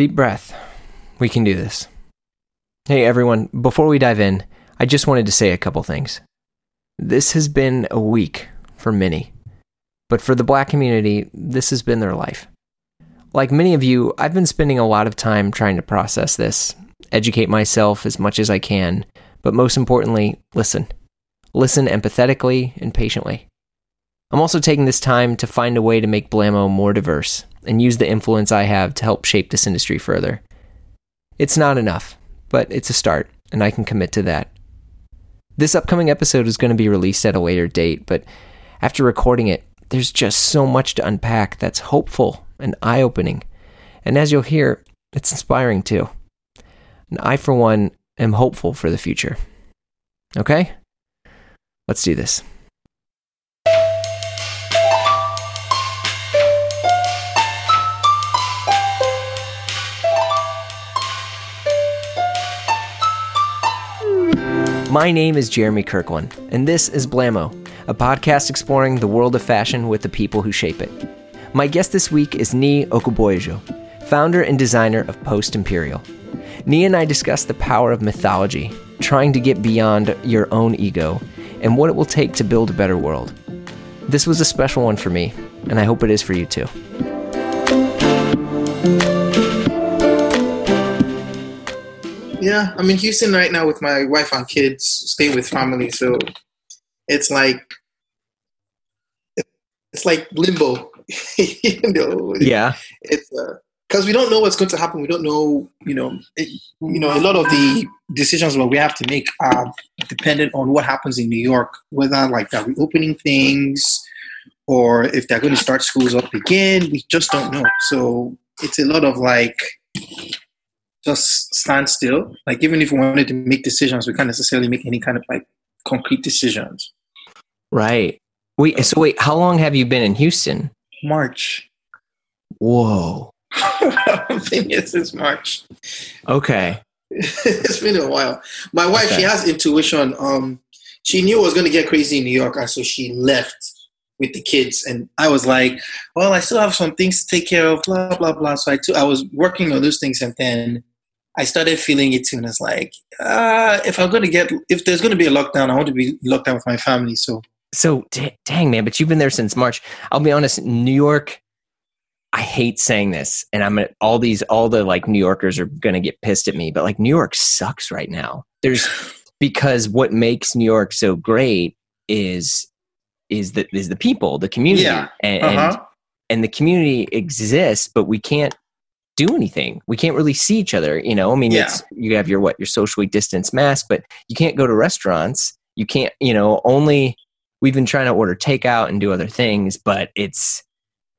Deep breath. We can do this. Hey, everyone, before we dive in, I just wanted to say a couple things. This has been a week for many, but for the black community, this has been their life. Like many of you, I've been spending a lot of time trying to process this, educate myself as much as I can, but most importantly, listen. Listen empathetically and patiently. I'm also taking this time to find a way to make Blamo more diverse and use the influence I have to help shape this industry further. It's not enough, but it's a start, and I can commit to that. This upcoming episode is going to be released at a later date, but after recording it, there's just so much to unpack that's hopeful and eye opening. And as you'll hear, it's inspiring too. And I, for one, am hopeful for the future. Okay? Let's do this. My name is Jeremy Kirkland, and this is Blamo, a podcast exploring the world of fashion with the people who shape it. My guest this week is Nii Okuboyejo, founder and designer of Post Imperial. Nii and I discuss the power of mythology, trying to get beyond your own ego, and what it will take to build a better world. This was a special one for me, and I hope it is for you too. Yeah, I'm in Houston right now with my wife and kids, staying with family. So it's like it's like limbo, you know. Yeah, it's because uh, we don't know what's going to happen. We don't know, you know, it, you know, a lot of the decisions that we have to make are dependent on what happens in New York, whether like they're reopening things or if they're going to start schools up again. We just don't know. So it's a lot of like just stand still. Like even if we wanted to make decisions, we can't necessarily make any kind of like concrete decisions. Right. Wait. So wait, how long have you been in Houston? March. Whoa. I've been here since March. Okay. it's been a while. My wife, okay. she has intuition. Um, she knew it was going to get crazy in New York, and so she left with the kids. And I was like, well, I still have some things to take care of, blah blah blah. So I took, I was working on those things, and then I started feeling it too, and it's like, uh, if I'm going to get, if there's going to be a lockdown, I want to be locked down with my family. So, so d- dang man, but you've been there since March. I'll be honest, New York. I hate saying this, and I'm gonna, all these, all the like New Yorkers are going to get pissed at me, but like New York sucks right now. There's because what makes New York so great is is the is the people, the community, yeah. and, uh-huh. and and the community exists, but we can't do anything. We can't really see each other. You know, I mean, Yeah. it's you have your what your socially distanced mask, but you can't go to restaurants. You can't, you know, only we've been trying to order takeout and do other things, but it's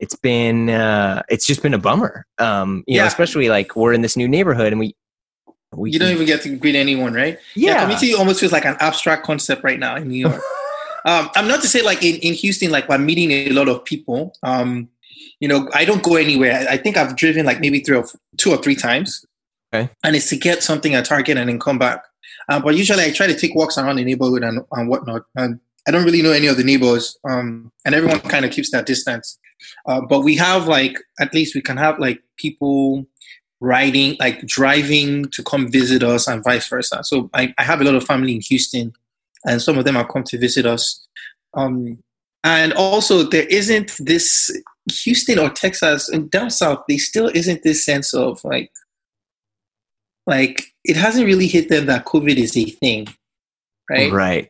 it's been uh it's just been a bummer. Um, you know, Yeah. especially like we're in this new neighborhood and we we you don't even get to greet anyone, right? yeah, community almost feels like an abstract concept right now in New York. um, I'm not to say like in, in Houston, like we're meeting a lot of people. Um, you know, I don't go anywhere. I, think I've driven like maybe three or f- two or three times, Okay. and it's to get something at Target and then come back. Uh, but usually, I try to take walks around the neighborhood and, and whatnot. And I don't really know any of the neighbors, um, and everyone kind of keeps that distance. Uh, but we have like at least we can have like people riding, like driving to come visit us, and vice versa. So I, I have a lot of family in Houston, and some of them have come to visit us. Um, and also, there isn't this Houston or Texas and down south. There still isn't this sense of like, like it hasn't really hit them that COVID is a thing, right? right.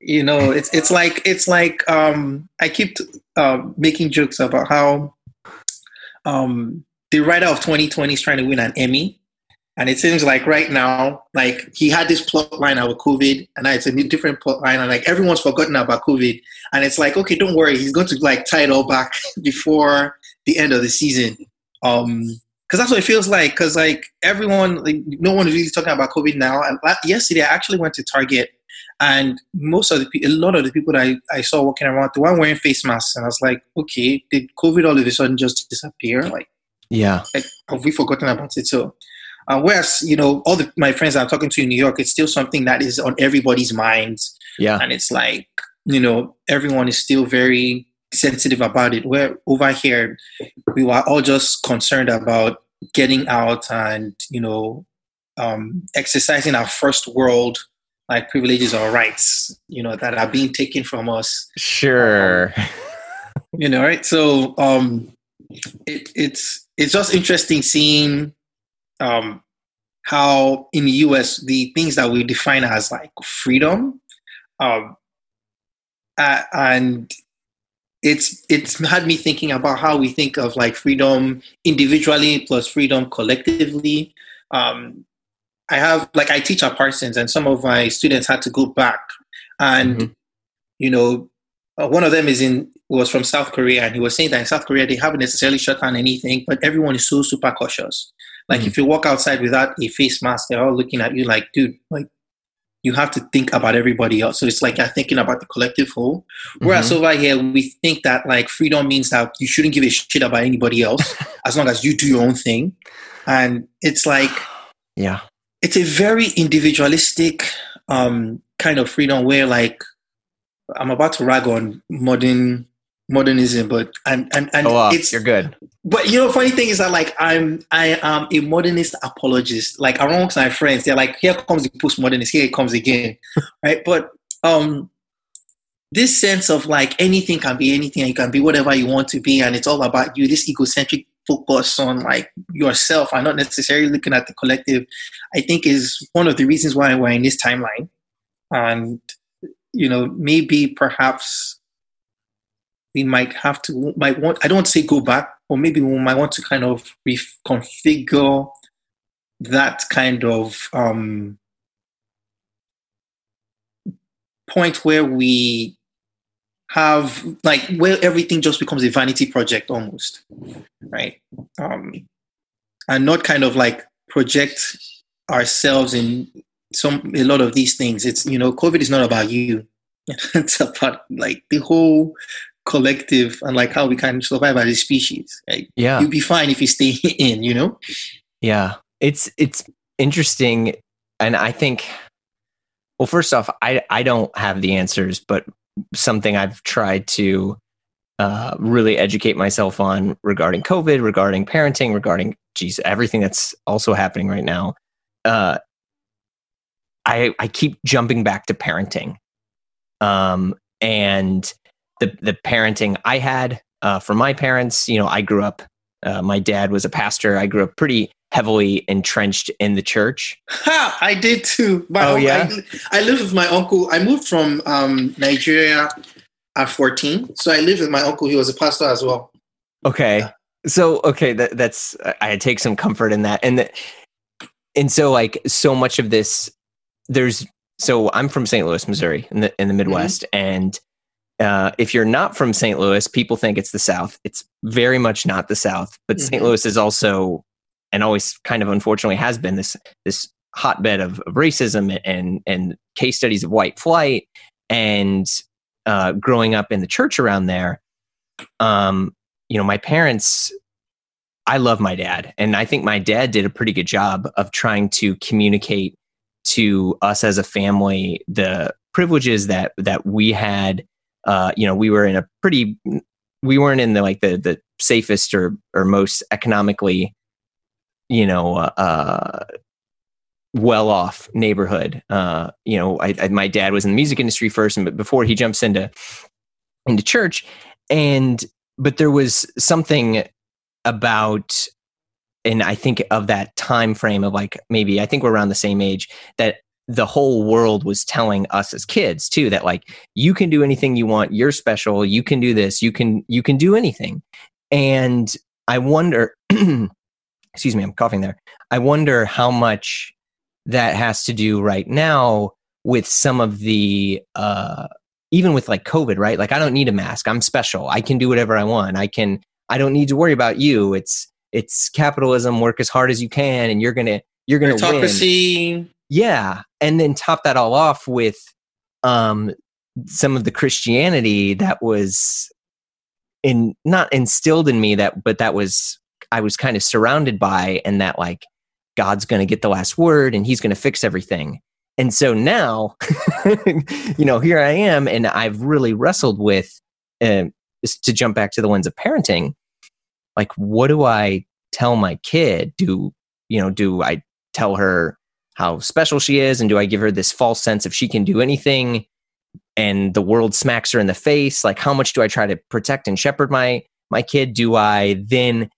you know it's it's like it's like um i keep uh, making jokes about how um the writer of 2020 is trying to win an emmy and it seems like right now like he had this plot line about covid and now it's a new different plot line and like everyone's forgotten about covid and it's like okay don't worry he's going to like tie it all back before the end of the season um because that's what it feels like because like everyone like no one is really talking about covid now and yesterday i actually went to target and most of the a lot of the people that I, I saw walking around, they weren't wearing face masks, and I was like, okay, did COVID all of a sudden just disappear? Like, Yeah. like have we forgotten about it? So, uh, whereas you know, all the, my friends I'm talking to in New York, it's still something that is on everybody's minds, Yeah. and it's like you know, everyone is still very sensitive about it. Where over here, we were all just concerned about getting out and you know um, exercising our first world like privileges or rights, you know, that are being taken from us. Sure. Um, you know, right? So um, it, it's it's just interesting seeing um, how in the U.S. the things that we define as like freedom, um, uh, and it's it's had me thinking about how we think of like freedom individually plus freedom collectively. Um, I have like I teach at Parsons, and some of my students had to go back, and mm-hmm. you know, uh, one of them is in was from South Korea, and he was saying that in South Korea they haven't necessarily shut down anything, but everyone is so super cautious. Like mm-hmm. if you walk outside without a face mask, they're all looking at you like, dude, like you have to think about everybody else. So it's like you're thinking about the collective whole. Whereas mm-hmm. over here, we think that like freedom means that you shouldn't give a shit about anybody else as long as you do your own thing. And it's like, yeah, it's a very individualistic um, kind of freedom where like I'm about to rag on modern modernism, but and and, and oh, it's you're good. But you know, funny thing is that like I'm I am a modernist apologist. Like amongst my friends, they're like, here comes the postmodernist, here it comes again, right? But um, this sense of like anything can be anything, and you can be whatever you want to be, and it's all about you. This egocentric focus on like yourself and not necessarily looking at the collective, I think is one of the reasons why we're in this timeline. And, you know, maybe perhaps we might have to, might want, I don't want to say go back, or maybe we might want to kind of reconfigure that kind of um, point where we have like where everything just becomes a vanity project almost right? Um and not kind of like project ourselves in some a lot of these things. It's you know covid is not about you. It's about like the whole collective and like how we can survive as a species right? yeah you'll be fine if you stay in you know yeah it's it's interesting and i think well first off i i don't have the answers but something I've tried to uh, really educate myself on regarding COVID, regarding parenting, regarding geez, everything that's also happening right now. Uh, I I keep jumping back to parenting, um, and the the parenting I had uh, from my parents. You know, I grew up. Uh, my dad was a pastor. I grew up pretty heavily entrenched in the church? Ha! I did too. My oh, yeah? I, I lived with my uncle. I moved from um, Nigeria at 14. So I lived with my uncle. He was a pastor as well. Okay. Yeah. So, okay, that, that's, I take some comfort in that. And, the, and so like so much of this, there's, so I'm from St. Louis, Missouri in the, in the mm-hmm. Midwest. Mm-hmm. And uh, if you're not from St. Louis, people think it's the South. It's very much not the South, but mm-hmm. St. Louis is also and always kind of unfortunately has been this this hotbed of, of racism and and case studies of white flight and uh, growing up in the church around there um, you know my parents i love my dad and i think my dad did a pretty good job of trying to communicate to us as a family the privileges that that we had uh, you know we were in a pretty we weren't in the like the the safest or or most economically you know, uh, uh, well off neighborhood. Uh, you know, I, I, my dad was in the music industry first, and but before he jumps into into church, and but there was something about and I think of that time frame of like maybe I think we're around the same age that the whole world was telling us as kids too that like you can do anything you want you're special you can do this you can you can do anything and I wonder excuse me, I'm coughing there. I wonder how much that has to do right now with some of the uh, even with like COVID, right? Like I don't need a mask. I'm special. I can do whatever I want. I can. I don't need to worry about you. It's it's capitalism. Work as hard as you can, and you're gonna you're gonna Meritocracy. win. Yeah, and then top that all off with um, some of the Christianity that was in not instilled in me that, but that was I was kind of surrounded by, and that like God's going to get the last word and he's going to fix everything. And so now, you know, here I am, and I've really wrestled with, uh, to jump back to the lens of parenting, like, what do I tell my kid? Do you know? Do I tell her how special she is, and do I give her this false sense of she can do anything, and the world smacks her in the face? Like, how much do I try to protect and shepherd my my kid? Do I then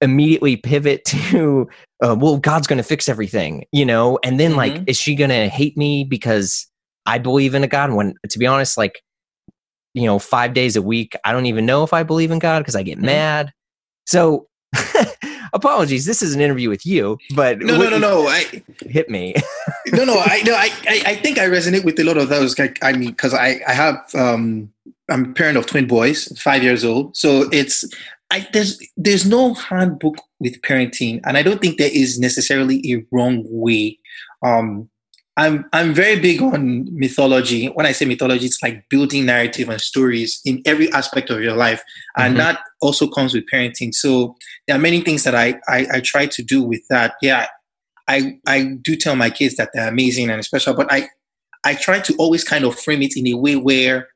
immediately pivot to, uh, well, God's going to fix everything, you know? And then, mm-hmm. like, is she going to hate me because I believe in a God? When, to be honest, like, you know, five days a week, I don't even know if I believe in God because I get mm-hmm. mad. So, apologies. This is an interview with you, but no, no, no, no. I hit me. no, no. I no. I, I, I think I resonate with a lot of those. Like, I mean, because I I have um I'm a parent of twin boys, five years old. So it's I, there's there's no handbook with parenting, and I don't think there is necessarily a wrong way. Um, I'm I'm very big on mythology. When I say mythology, it's like building narrative and stories in every aspect of your life, and mm-hmm. that also comes with parenting. So there are many things that I, I I try to do with that. Yeah, I I do tell my kids that they're amazing and special, but I I try to always kind of frame it in a way where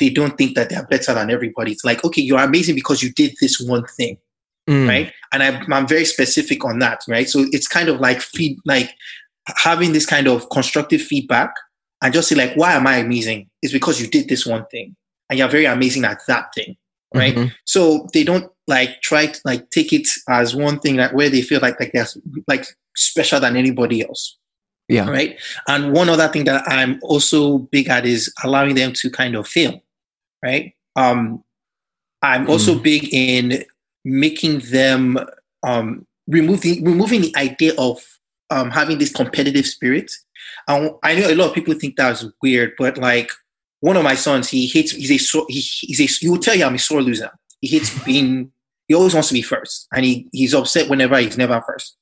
they don't think that they're better than everybody. It's like, okay, you're amazing because you did this one thing, mm. right? And I, I'm very specific on that, right? So it's kind of like feed, like having this kind of constructive feedback and just say like, why am I amazing? It's because you did this one thing, and you're very amazing at that thing, right? Mm-hmm. So they don't like try to like take it as one thing that where they feel like like they're like special than anybody else. Yeah. Right. And one other thing that I'm also big at is allowing them to kind of fail. Right. Um, I'm also mm. big in making them um, remove the, removing the idea of um, having this competitive spirit. Um, I know a lot of people think that's weird, but like one of my sons, he hates. He's a he, he's a. He will tell you I'm a sore loser. He hates being. He always wants to be first, and he he's upset whenever he's never first.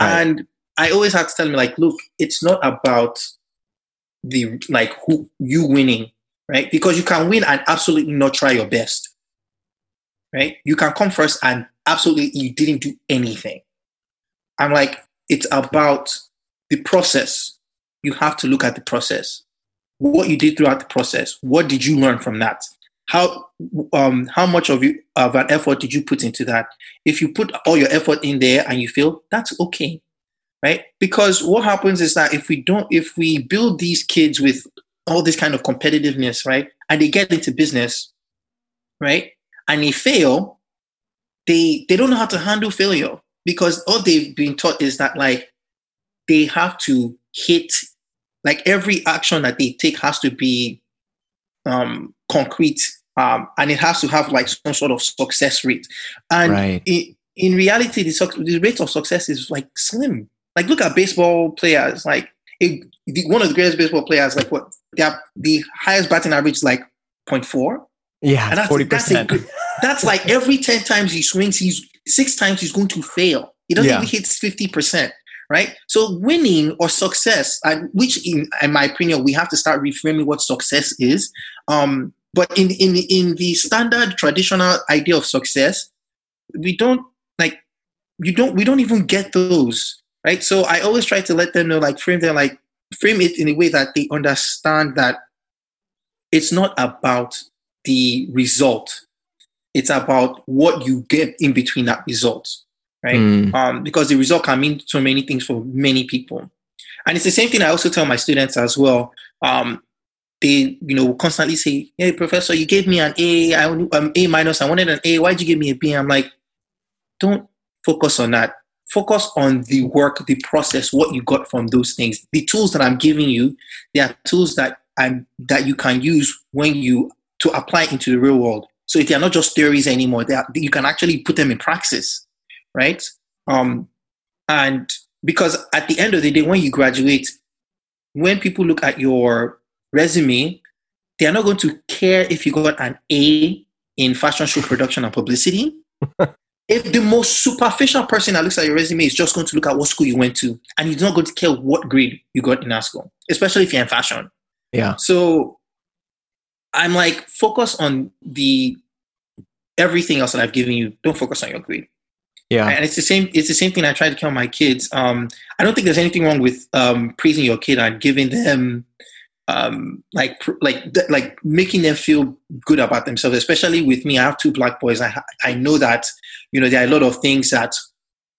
Right. And I always have to tell him like, look, it's not about the like who you winning, right? Because you can win and absolutely not try your best, right? You can come first and absolutely you didn't do anything. I'm like, it's about the process. You have to look at the process. What you did throughout the process. What did you learn from that? How um, how much of you of an effort did you put into that? If you put all your effort in there and you feel that's okay right? Because what happens is that if we don't, if we build these kids with all this kind of competitiveness, right, and they get into business, right, and they fail, they they don't know how to handle failure because all they've been taught is that like they have to hit, like every action that they take has to be um, concrete. Um, and it has to have like some sort of success rate. And right. in, in reality, the, the rate of success is like slim like, look at baseball players. Like, it, the, one of the greatest baseball players, like what they have the highest batting average is like 0.4. Yeah, and that's, 40%. That's, a, that's like every 10 times he swings, he's six times he's going to fail. He doesn't yeah. even hit 50%. Right. So winning or success, which in, in my opinion, we have to start reframing what success is. Um, but in, in in the standard traditional idea of success, we don't like you don't we don't even get those right? So I always try to let them know, like frame them, like frame it in a way that they understand that it's not about the result; it's about what you get in between that result, right? Mm. Um, because the result can mean so many things for many people, and it's the same thing I also tell my students as well. Um, they, you know, constantly say, "Hey, professor, you gave me an A, I um, A minus. I wanted an A. Why'd you give me a B?" I'm like, don't focus on that focus on the work, the process, what you got from those things. The tools that I'm giving you, they are tools that I'm that you can use when you to apply into the real world. So they are not just theories anymore. They are, you can actually put them in practice, right? Um, and because at the end of the day, when you graduate, when people look at your resume, they are not going to care if you got an A in fashion show production and publicity. if the most superficial person that looks at your resume is just going to look at what school you went to and he's not going to care what grade you got in that school, especially if you're in fashion. Yeah. So I'm like, focus on the everything else that I've given you. Don't focus on your grade. Yeah. And it's the same, it's the same thing I try to tell my kids. Um, I don't think there's anything wrong with um, praising your kid and giving them um, like like like making them feel good about themselves. Especially with me, I have two black boys. I I know that you know there are a lot of things that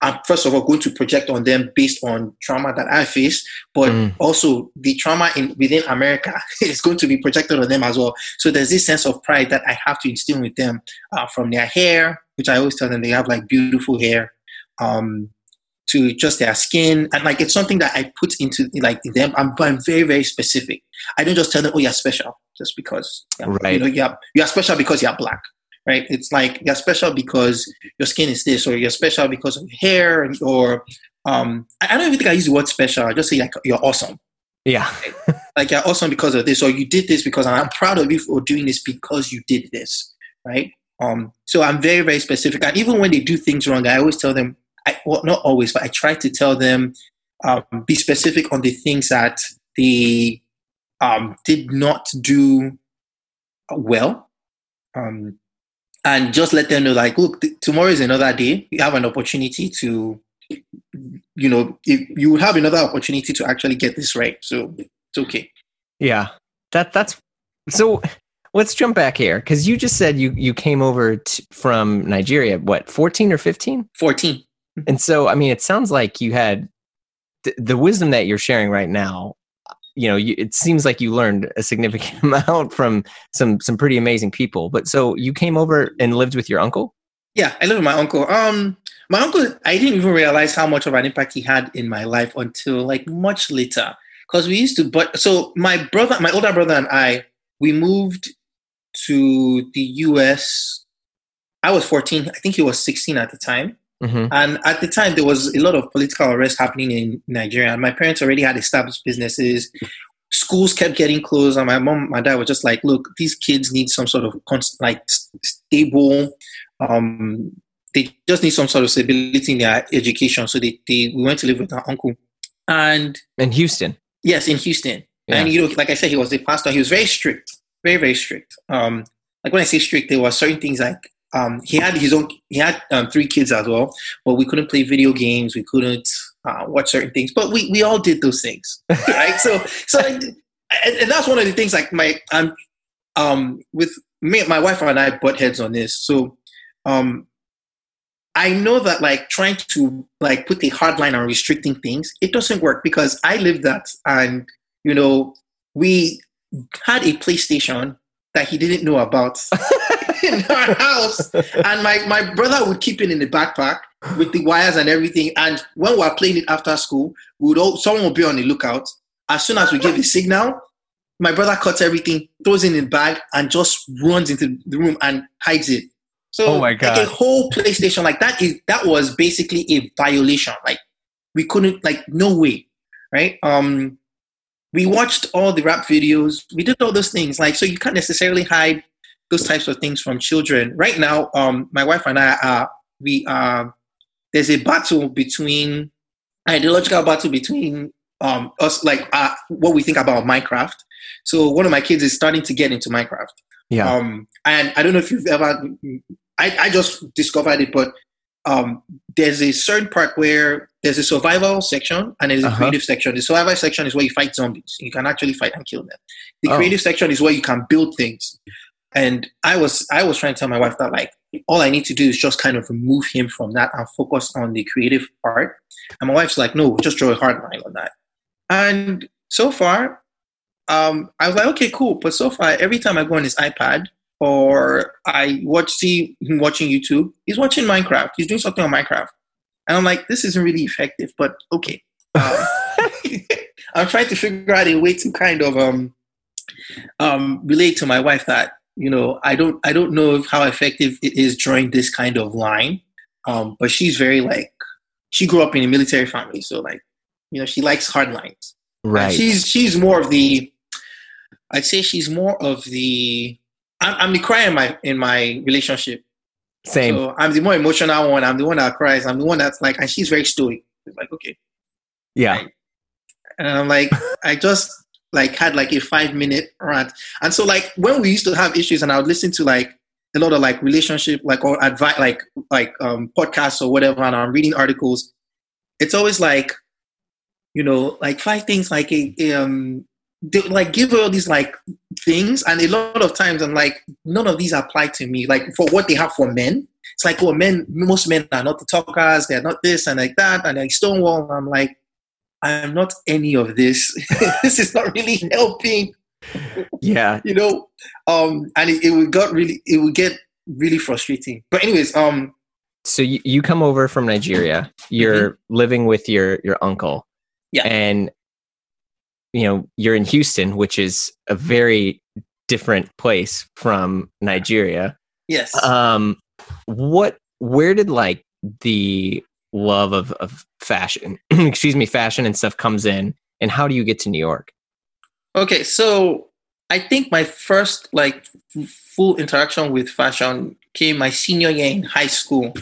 I'm first of all going to project on them based on trauma that I faced, but mm. also the trauma in within America is going to be projected on them as well. So there's this sense of pride that I have to instill with them uh, from their hair, which I always tell them they have like beautiful hair, um, to just their skin, and like it's something that I put into like them. I'm, I'm very very specific. I don't just tell them, "Oh, you're special," just because right. you know you're you're special because you're black right? It's like you're special because your skin is this, or you're special because of your hair, or um, I don't even think I use the word special. I just say like you're awesome. Yeah, like you're awesome because of this, or you did this because I'm proud of you for doing this because you did this, right? Um, so I'm very very specific, and even when they do things wrong, I always tell them. I, well, not always, but I try to tell them um, be specific on the things that they um, did not do well. Um, and just let them know like look th- tomorrow is another day. You have an opportunity to you know if you would have another opportunity to actually get this right. So it's okay. Yeah. That that's so let's jump back here. Because you just said you you came over t- from nigeria what 14 or 15 14 and so i mean it sounds like you had th- the wisdom that you're sharing right now you know you, it seems like you learned a significant amount from some some pretty amazing people. But so you came over and lived with your uncle? Yeah i lived with my uncle. Um my uncle i didn't even realize how much of an impact he had in my life until like much later. Because we used to but so my brother my older brother and i we moved to the us i was 14 i think he was 16 at the time Mm-hmm. And at the time, there was a lot of political unrest happening in Nigeria. And My parents already had established businesses. Schools kept getting closed, and my mom, my dad were just like, "Look, these kids need some sort of const- like stable. Um, they just need some sort of stability in their education." So they, they we went to live with our uncle, and in Houston. Yes, in Houston. Yeah. And you know, like I said, he was a pastor. He was very strict, very very strict. Um, like when I say strict, there were certain things like um, he had his own. He had um, three kids as well, but we couldn't play video games. We couldn't uh, watch certain things, but we we all did those things, right? so so, and, and, that's one of the things. Like my um um with me, my wife and I butt heads on this. So um, I know that like trying to like put a hard line on restricting things, it doesn't work because I lived that, and you know we had a PlayStation that he didn't know about in our house. And my, my brother would keep it in the backpack with the wires and everything. And when we were playing it after school, we would all, someone would be on the lookout. As soon as we give the signal, my brother cuts everything, throws it in the bag, and just runs into the room and hides it. So oh my God. like a whole PlayStation like that is that was basically a violation. Like we couldn't like no way. Right? Um we watched all the rap videos. We did all those things. Like, so you can't necessarily hide those types of things from children. Right now, um, my wife and I are, we are, there's a battle between, ideological battle between um, us, like uh, what we think about Minecraft. So one of my kids is starting to get into Minecraft. Yeah. Um, and I don't know if you've ever, I, I just discovered it, but um, there's a certain part where there's a survival section and there's a uh-huh. creative section. The survival section is where you fight zombies. You can actually fight and kill them. The oh. creative section is where you can build things. And I was I was trying to tell my wife that like all I need to do is just kind of remove him from that and focus on the creative part. And my wife's like, no, just draw a hard line on that. And so far, um, I was like, okay, cool. But so far, every time I go on his iPad, or I watch see him watching YouTube. He's watching Minecraft. He's doing something on Minecraft, and I'm like, this isn't really effective, but okay. Um, I'm trying to figure out a way to kind of um, um, relate to my wife that you know I don't I don't know how effective it is drawing this kind of line, um, but she's very like she grew up in a military family, so like you know she likes hard lines. Right. And she's she's more of the I'd say she's more of the I'm, I'm the cry in my in my relationship. Same. So I'm the more emotional one. I'm the one that cries. I'm the one that's like, and she's very stoic. It's like, okay. Yeah. And I'm like, I just like had like a five minute rant. And so like when we used to have issues and I would listen to like a lot of like relationship, like or advice, like like um podcasts or whatever, and I'm reading articles, it's always like, you know, like five things like a, a um they like give all these like things and a lot of times i'm like none of these apply to me like for what they have for men it's like, oh, men, most men are not the talkers, they're not this and like that, and like Stonewall. I'm like, I'm not any of this. this is not really helping. Yeah. you know, um, and it, it would got really, it would get really frustrating. But anyways, um, so you, you come over from Nigeria. You're living with your your uncle. Yeah. And you know, you're in Houston, which is a very different place from Nigeria. yes, Um what where did like the love of of fashion, excuse me, fashion and stuff comes in and how do you get to New York? Okay, so I think my first like full interaction with fashion came my senior year in high school.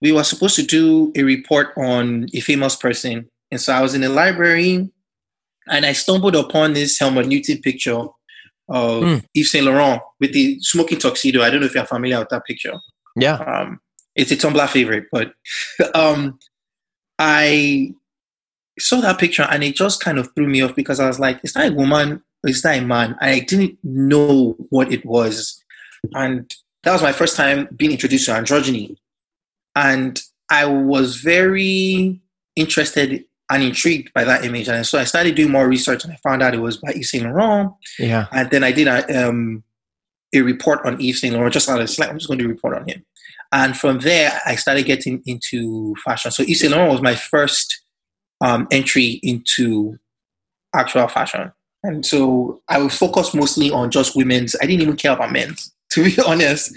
We were supposed to do a report on a famous person, and so I was in the library, and I stumbled upon this Helmut Newton picture of Hmm. Yves Saint Laurent with the smoking tuxedo. I don't know if you're familiar with that picture. Yeah. Um, it's a Tumblr favorite, but um, I saw that picture and it just kind of threw me off because I was like, is that a woman or is that a man? I didn't know what it was. And that was my first time being introduced to androgyny. And I was very interested and intrigued by that image. And so I started doing more research and I found out it was by Yves Saint Laurent. Yeah. And then I did a, um, a report on Yves Saint Laurent, just out of slack. I'm just going to do a report on him. And from there, I started getting into fashion. So Yves Saint Laurent was my first um, entry into actual fashion. And so I was focused mostly on just women's. I didn't even care about men's, to be honest.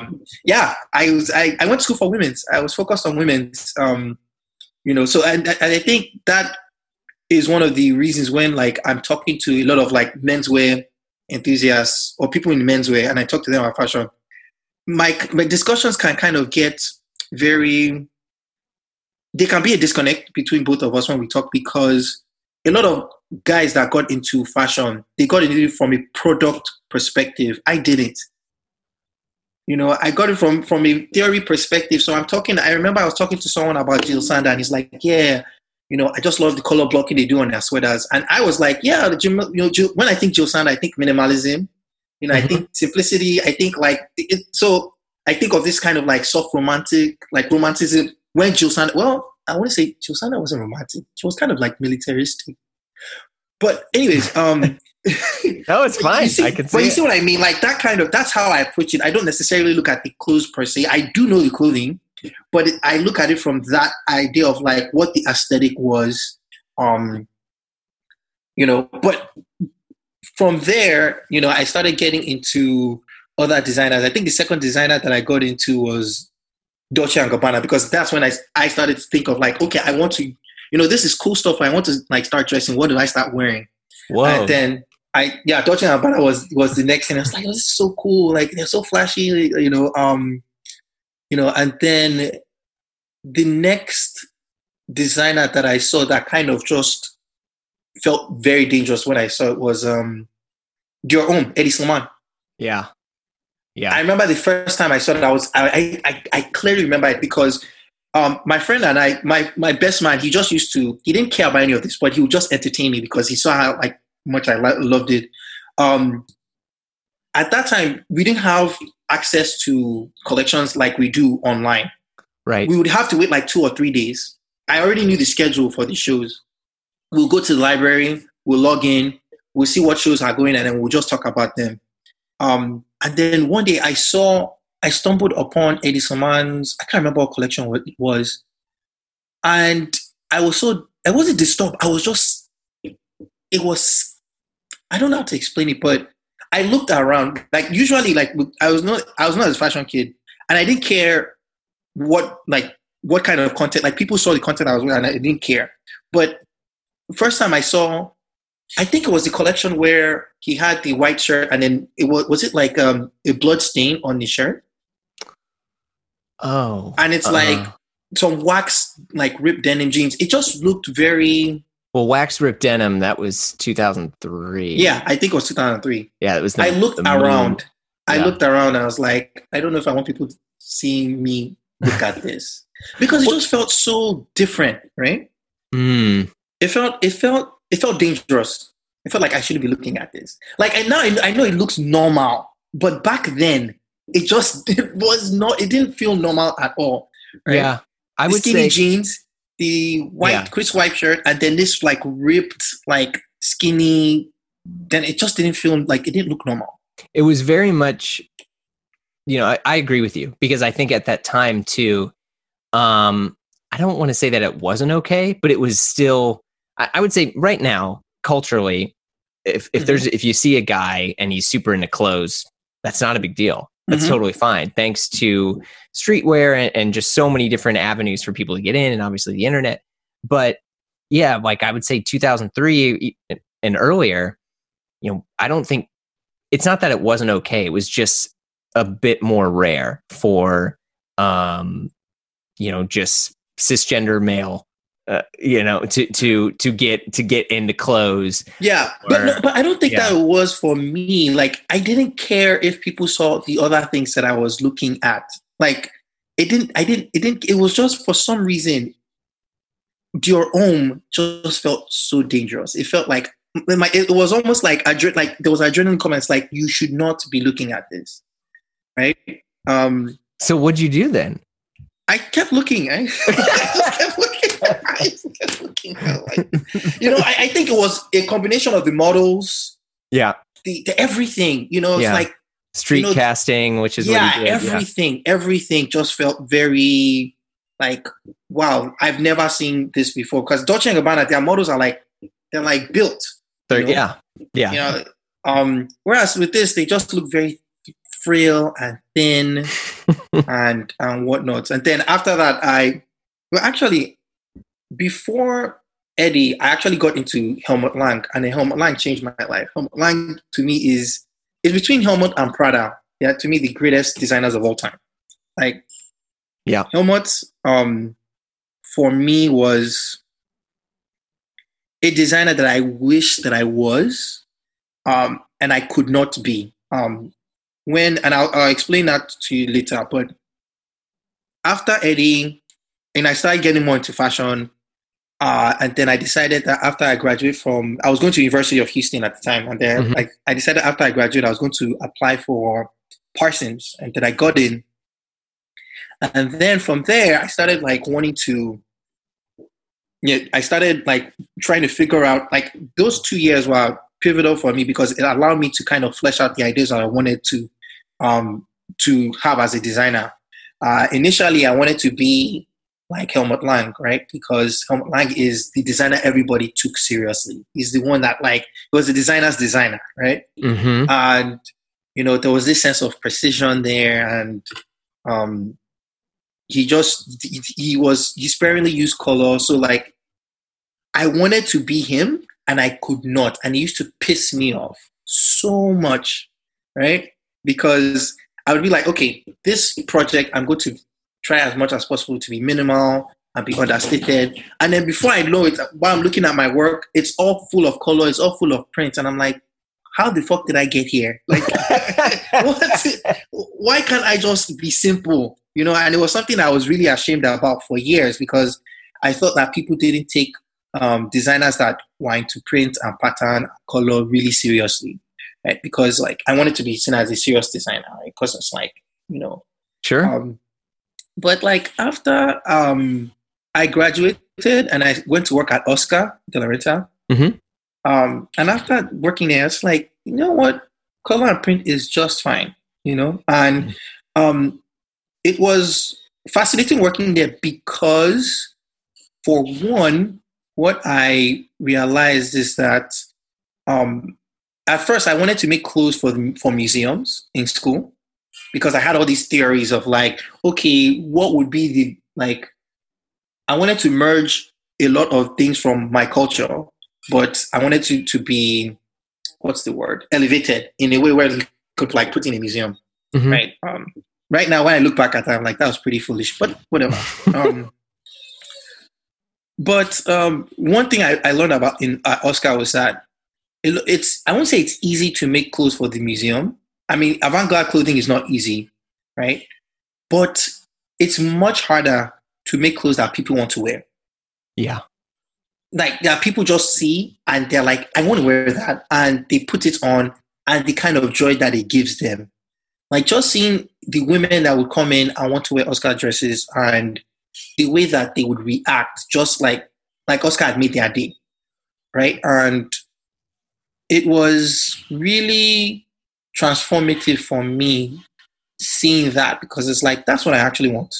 Um, yeah, I was. I, I went to school for women's. I was focused on women's. Um, you know, so and, and I think that is one of the reasons when like I'm talking to a lot of like menswear enthusiasts or people in menswear, and I talk to them about fashion. My my discussions can kind of get very. There can be a disconnect between both of us when we talk because a lot of guys that got into fashion they got into it from a product perspective. I didn't you know i got it from from a theory perspective so i'm talking i remember i was talking to someone about jill sander and he's like yeah you know i just love the color blocking they do on their sweaters and i was like yeah you know when i think jill sander i think minimalism you know Mhm. i think simplicity i think like it, so i think of this kind of like soft romantic like romanticism when jill sander well i want to say jill sander wasn't romantic she was kind of like militaristic but anyways um No, it's fine. See, I can but you it. see what I mean? Like that kind of that's how I approach it. I don't necessarily look at the clothes per se. I do know the clothing, but it, I look at it from that idea of like what the aesthetic was. Um, you know, but from there, you know, I started getting into other designers. I think the second designer that I got into was Dolce and Gabbana because that's when I I started to think of like, okay, I want to, you know, this is cool stuff. I want to like start dressing. What do I start wearing? Whoa. And then I yeah, Dolce and Gabbana was was the next thing. I was like, oh, this is so cool. Like they're so flashy, you know. Um, you know, and then the next designer that I saw that kind of just felt very dangerous when I saw it was um Dior Homme, Hedi Slimane. yeah. Yeah. I remember the first time I saw it, I was I I, I clearly remember it because um, my friend and I, my my best man, he just used to he didn't care about any of this, but he would just entertain me because he saw how like much I lo- loved it. Um, at that time, we didn't have access to collections like we do online. right. We would have to wait like two or three days. I already knew the schedule for the shows. We'll go to the library, we'll log in, we'll see what shows are going, and then we'll just talk about them. Um, and then one day I saw, I stumbled upon Hedi Slimane's, I can't remember what collection it was. And I was so, I wasn't disturbed. I was just, it was, I don't know how to explain it, but I looked around. Like usually, like I was not, I was not a fashion kid, and I didn't care what, like, what kind of content. Like people saw the content I was wearing, and I didn't care. But first time I saw, I think it was the collection where he had the white shirt, and then it was was it like um, a blood stain on the shirt, oh. and it's uh-huh. like some wax, like ripped denim jeans. It just looked very, well, wax ripped denim. That was 2003. yeah. I think it was 2003. Yeah. It was. The, I looked moon. around. I Yeah. looked around and I was like, I don't know if I want people seeing me look at this because it just felt so different, right? Hmm. It felt, it felt, it felt dangerous. It felt like I shouldn't be looking at this. Like, and now I, know it looks normal, but back then it just it was not. It didn't feel normal at all. Right? Yeah, I the would skinny say jeans, the white Yeah. Chris white shirt, and then this like ripped, like skinny. Then it just didn't feel like it didn't look normal. it was very much you know I, I agree with you because i think at that time too um i don't want to say that it wasn't okay but it was still i, I would say right now culturally if if Mhm. there's if you see a guy and he's super into clothes that's not a big deal that's Mhm. totally fine thanks to streetwear and, and just so many different avenues for people to get in and obviously the internet but yeah like i would say 2003 and earlier you know i don't think it's not that it wasn't okay it was just a bit more rare for um you know just cisgender male uh, you know to to to get to get into clothes Yeah, but no, but I don't think yeah. that was for me. Like I didn't care if people saw the other things that I was looking at. Like it didn't. I didn't. It didn't. It was just for some reason. Your home just felt so dangerous. It felt like my. It was almost like adre- like there was adrenaline comments like you should not be looking at this, right? Um, so what'd you do then I kept looking. I, I just kept looking. I just kept looking. You know, I, I think it was a combination of the models, yeah the, the everything. You know, it's Yeah. like street You know, casting which is yeah, did yeah. everything, everything just felt very like wow. I've never seen this before because Dolce and Gabbana, their models are like they're like built. They're- you know? yeah yeah You know, um, whereas with this, they just look very frail and thin and and whatnot. And then after that, I well actually before Hedi, I actually got into Helmut Lang, and then Helmut Lang changed my life. Helmut Lang to me is is between Helmut and Prada. Yeah, to me the greatest designers of all time. Like Yeah. Helmut, um, for me was a designer that I wish that I was, um, and I could not be. Um, when and I'll, I'll explain that to you later. But after Hedi, and I started getting more into fashion, uh, and then I decided that after I graduate from, I was going to University of Houston at the time, and then Mhm. like I decided after I graduated, I was going to apply for Parsons, and then I got in. And then from there, I started like wanting to. Yeah, I started like trying to figure out like those two years were pivotal for me because it allowed me to kind of flesh out the ideas that I wanted to um, to have as a designer. Uh, initially, I wanted to be like Helmut Lang, right? Because Helmut Lang is the designer everybody took seriously. He's the one that like was the designer's designer, right? hmm and you know there was this sense of precision there and um he just he, he was he sparingly used color so like i wanted to be him and i could not and he used to piss me off so much right because i would be like okay this project i'm going to try as much as possible to be minimal and be understated and then before i know it while i'm looking at my work it's all full of color it's all full of print and i'm like how the fuck did I get here? Like, what? Why can't I just be simple? You know, and it was something I was really ashamed about for years because I thought that people didn't take um, designers that were to print and pattern color really seriously, right? Because like I wanted to be seen as a serious designer, right? Because it's like you know, sure um, but like after um, I graduated and I went to work at Oscar de la Renta, Mhm. um, and after working there, it's like you know what, color and print is just fine, you know, and um, it was fascinating working there because, for one, what I realized is that um, at first I wanted to make clothes for for museums in school because I had all these theories of like, okay, what would be the like? I wanted to merge a lot of things from my culture, but I wanted to to be what's the word elevated in a way where you could like put in a museum, Mhm. right? Um, right now, when I look back at that, I'm like, that was pretty foolish, but whatever. um, but um, one thing I, I learned about in uh, Oscar was that it, it's I won't say it's easy to make clothes for the museum. I mean, avant-garde clothing is not easy, right? But it's much harder to make clothes that people want to wear. yeah Like that people just see and they're like, I want to wear that, and they put it on, and the kind of joy that it gives them. Like just seeing the women that would come in and want to wear Oscar dresses and the way that they would react, just like like Oscar had made their day, right? And it was really transformative for me seeing that because it's like that's what I actually want.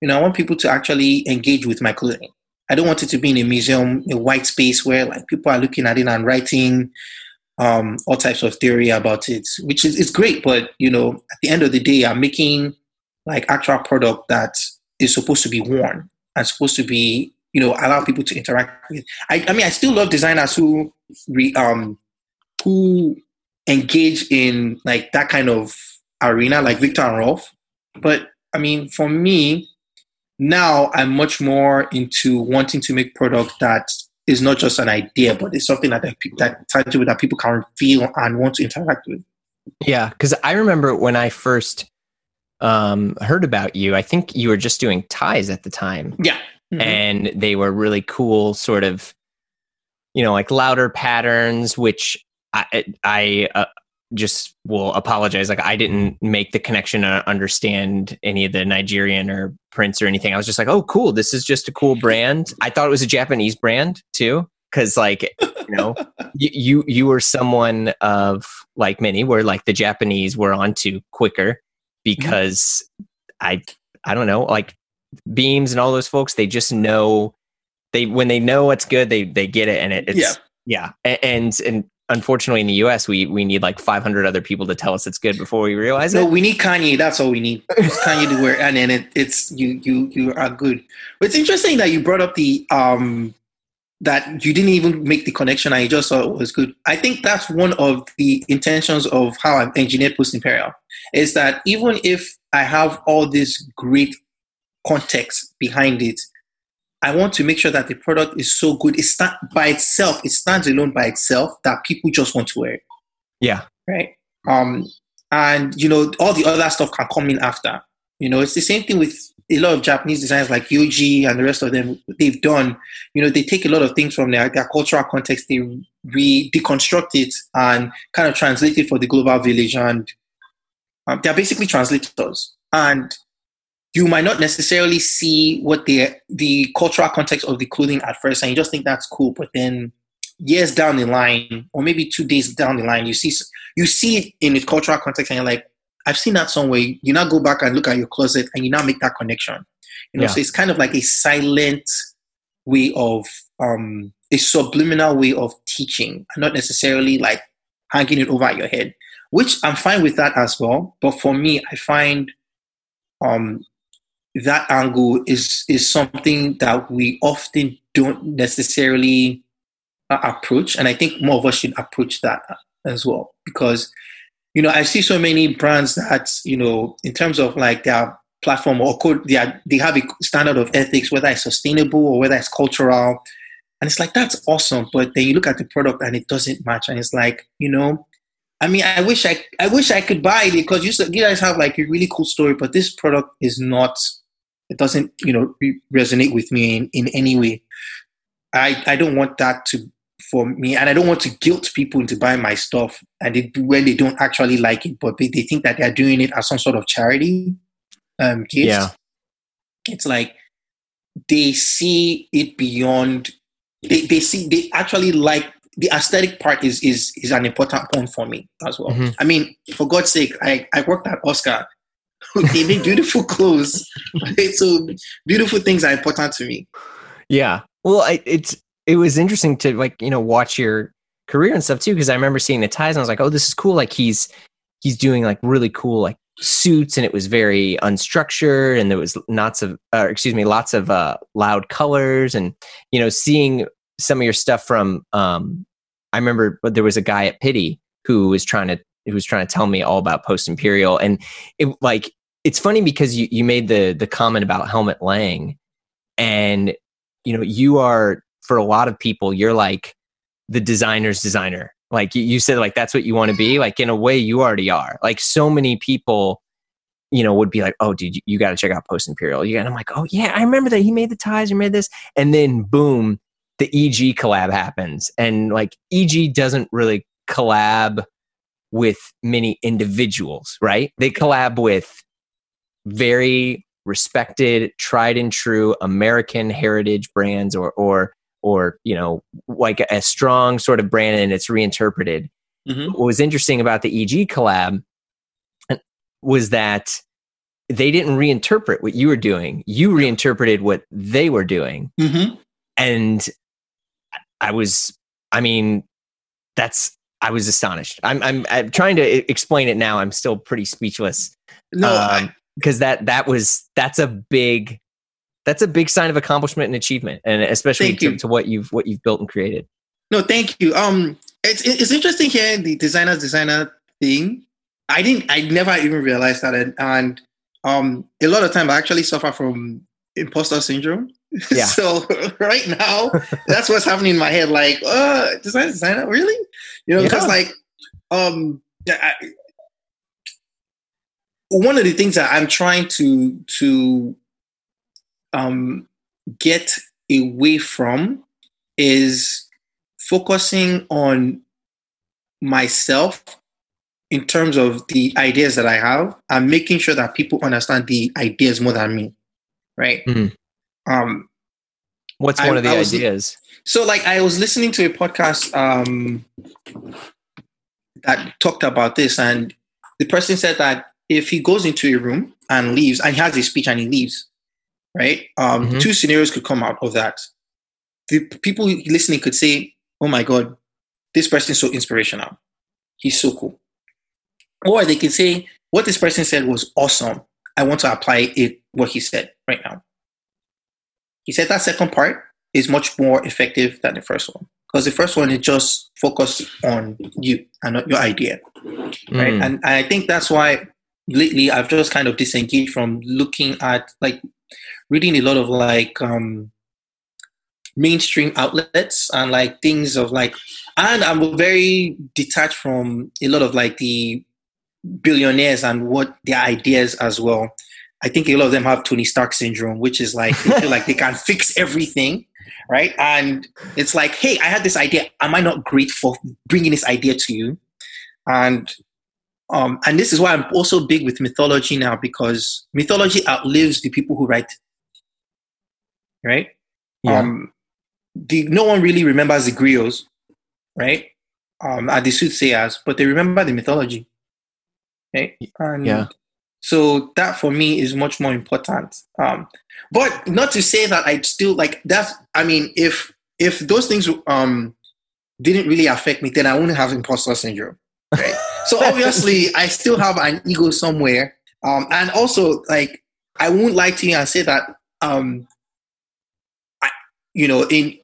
You know, I want people to actually engage with my clothing. I don't want it to be in a museum, a white space where like people are looking at it and writing um, all types of theory about it, which is it's great. But you know, at the end of the day, I'm making like actual product that is supposed to be worn and supposed to be you know allow people to interact with. I, I mean, I still love designers who re, um who engage in like that kind of arena, like Viktor and Rolf. But I mean, for me, now I'm much more into wanting to make product that is not just an idea, but it's something that that tangible that people can feel and want to interact with. Yeah, because I remember when I first um, heard about you, I think you were just doing ties at the time. Yeah, mm-hmm. and they were really cool, sort of, you know, like louder patterns, which I I uh, just will apologize. Like I didn't make the connection or understand any of the Nigerian or prints or anything. I was just like, oh, cool. This is just a cool brand. I thought it was a Japanese brand too, because like you know, you, you you were someone of like many where like the Japanese were onto quicker because. I I don't know like beams and all those folks they just know they when they know what's good they they get it and it, it's yeah yeah and and unfortunately in the US we we need like 500 other people to tell us it's good before we realize no, it. No, we need Kanye. That's all we need. Kanye to wear and then it, it's you you you are good. But it's interesting that you brought up the um that you didn't even make the connection and you just thought it was good. I think that's one of the intentions of how I've engineered Post Imperial is that even if I have all this great context behind it, I want to make sure that the product is so good. It's not by itself. It stands alone by itself that people just want to wear it. Yeah. Right. Um, and you know, all the other stuff can come in after. You know, it's the same thing with a lot of Japanese designers like Yohji and the rest of them. They've done. You know, they take a lot of things from their, their cultural context. They re deconstruct it and kind of translate it for the global village. And um, they're basically translators. And you might not necessarily see what the the cultural context of the clothing at first, and you just think that's cool. But then years down the line, or maybe two days down the line, you see you see it in its cultural context, and you're like, I've seen that somewhere. You now go back and look at your closet, and you now make that connection. You know, yeah. so it's kind of like a silent way of um, a subliminal way of teaching, not necessarily like hanging it over your head. Which I'm fine with that as well. But for me, I find um, that angle is is something that we often don't necessarily uh, approach, and I think more of us should approach that as well. Because you know I see so many brands that you know in terms of like their platform or code they are, they have a standard of ethics whether it's sustainable or whether it's cultural. And it's like that's awesome. But then you look at the product and it doesn't match. And it's like you know I mean, I wish I, I wish I could buy it because you, you guys have like a really cool story, but this product is not it doesn't you know resonate with me in, in any way i i don't want that to for me and i don't want to guilt people into buying my stuff and it, when they don't actually like it but they, they think that they're doing it as some sort of charity um gift yeah it's like they see it beyond they, they see they actually like the aesthetic part is is is an important point for me as well. Mm-hmm. I mean, for God's sake, I, I worked at Oscar they make beautiful clothes. Right? So beautiful things are important to me. Yeah. Well, I, it's it was interesting to like you know watch your career and stuff too because I remember seeing the ties and I was like, oh, this is cool. Like he's he's doing like really cool like suits and it was very unstructured and there was lots of uh, excuse me lots of uh, loud colors and you know seeing some of your stuff from um I remember there was a guy at Pitti who was trying to who was trying to tell me all about post imperial and it like it's funny because you you made the the comment about Helmut Lang and you know you are for a lot of people you're like the designer's designer. Like you, you said like that's what you want to be. Like in a way you already are. Like so many people you know would be like oh dude you, you got to check out post imperial yeah and i'm like oh yeah i remember that he made the ties he made this. And then boom the eg collab happens. And like eg doesn't really collab with many individuals, right? They collab with very respected, tried and true American heritage brands or or or you know like a, strong sort of brand and it's reinterpreted. Mm-hmm. What was interesting about the EG collab was that they didn't reinterpret what you were doing. You reinterpreted what they were doing. Mm-hmm. And I was, I mean, that's, I was astonished. I'm, I'm, I'm trying to explain it now. I'm still pretty speechless. No, um, because that, that was, that's a big, that's a big sign of accomplishment and achievement. And especially to, to, what you've, what you've built and created. No, thank you. Um, it's, it's interesting hearing the designer's designer thing. I didn't, I never even realized that. And, and um, a lot of time I actually suffer from imposter syndrome. Yeah. so right now, that's what's happening in my head. Like, uh, design designer, really? You know, because yeah. like, um, I, one of the things that I'm trying to to um get away from is focusing on myself in terms of the ideas that I have, I'm making sure that people understand the ideas more than me, right? Mm-hmm. Um, What's one of the was, ideas? So, like, I was listening to a podcast um, that talked about this, and the person said that if he goes into a room and leaves, and he has a speech and he leaves, right? Um, mm-hmm. Two scenarios could come out of that. The people listening could say, "Oh my God, this person is so inspirational. He's so cool." Or they can say, what this person said was awesome. I want to apply it, what he said right now. He said that second part is much more effective than the first one. Because the first one is just focused on you and not your idea. Right. Mm. And I think that's why lately I've just kind of disengaged from looking at like reading a lot of like um mainstream outlets and like things of like and I'm very detached from a lot of like the billionaires and what their ideas as well. I think a lot of them have Tony Stark syndrome, which is like they feel like they can fix everything, right? And it's like, hey, I had this idea. Am I not great for bringing this idea to you? And um, and this is why I'm also big with mythology now because mythology outlives the people who write, right? Yeah. Um, the, no one really remembers the griots, right? Um, are the soothsayers, but they remember the mythology. Right? And yeah. So that for me is much more important. Um, but not to say that I still like that's. I mean, if if those things um didn't really affect me, then I wouldn't have imposter syndrome. Right. so obviously, I still have an ego somewhere. Um, and also, like, I won't lie to you and say that um, I, you know, in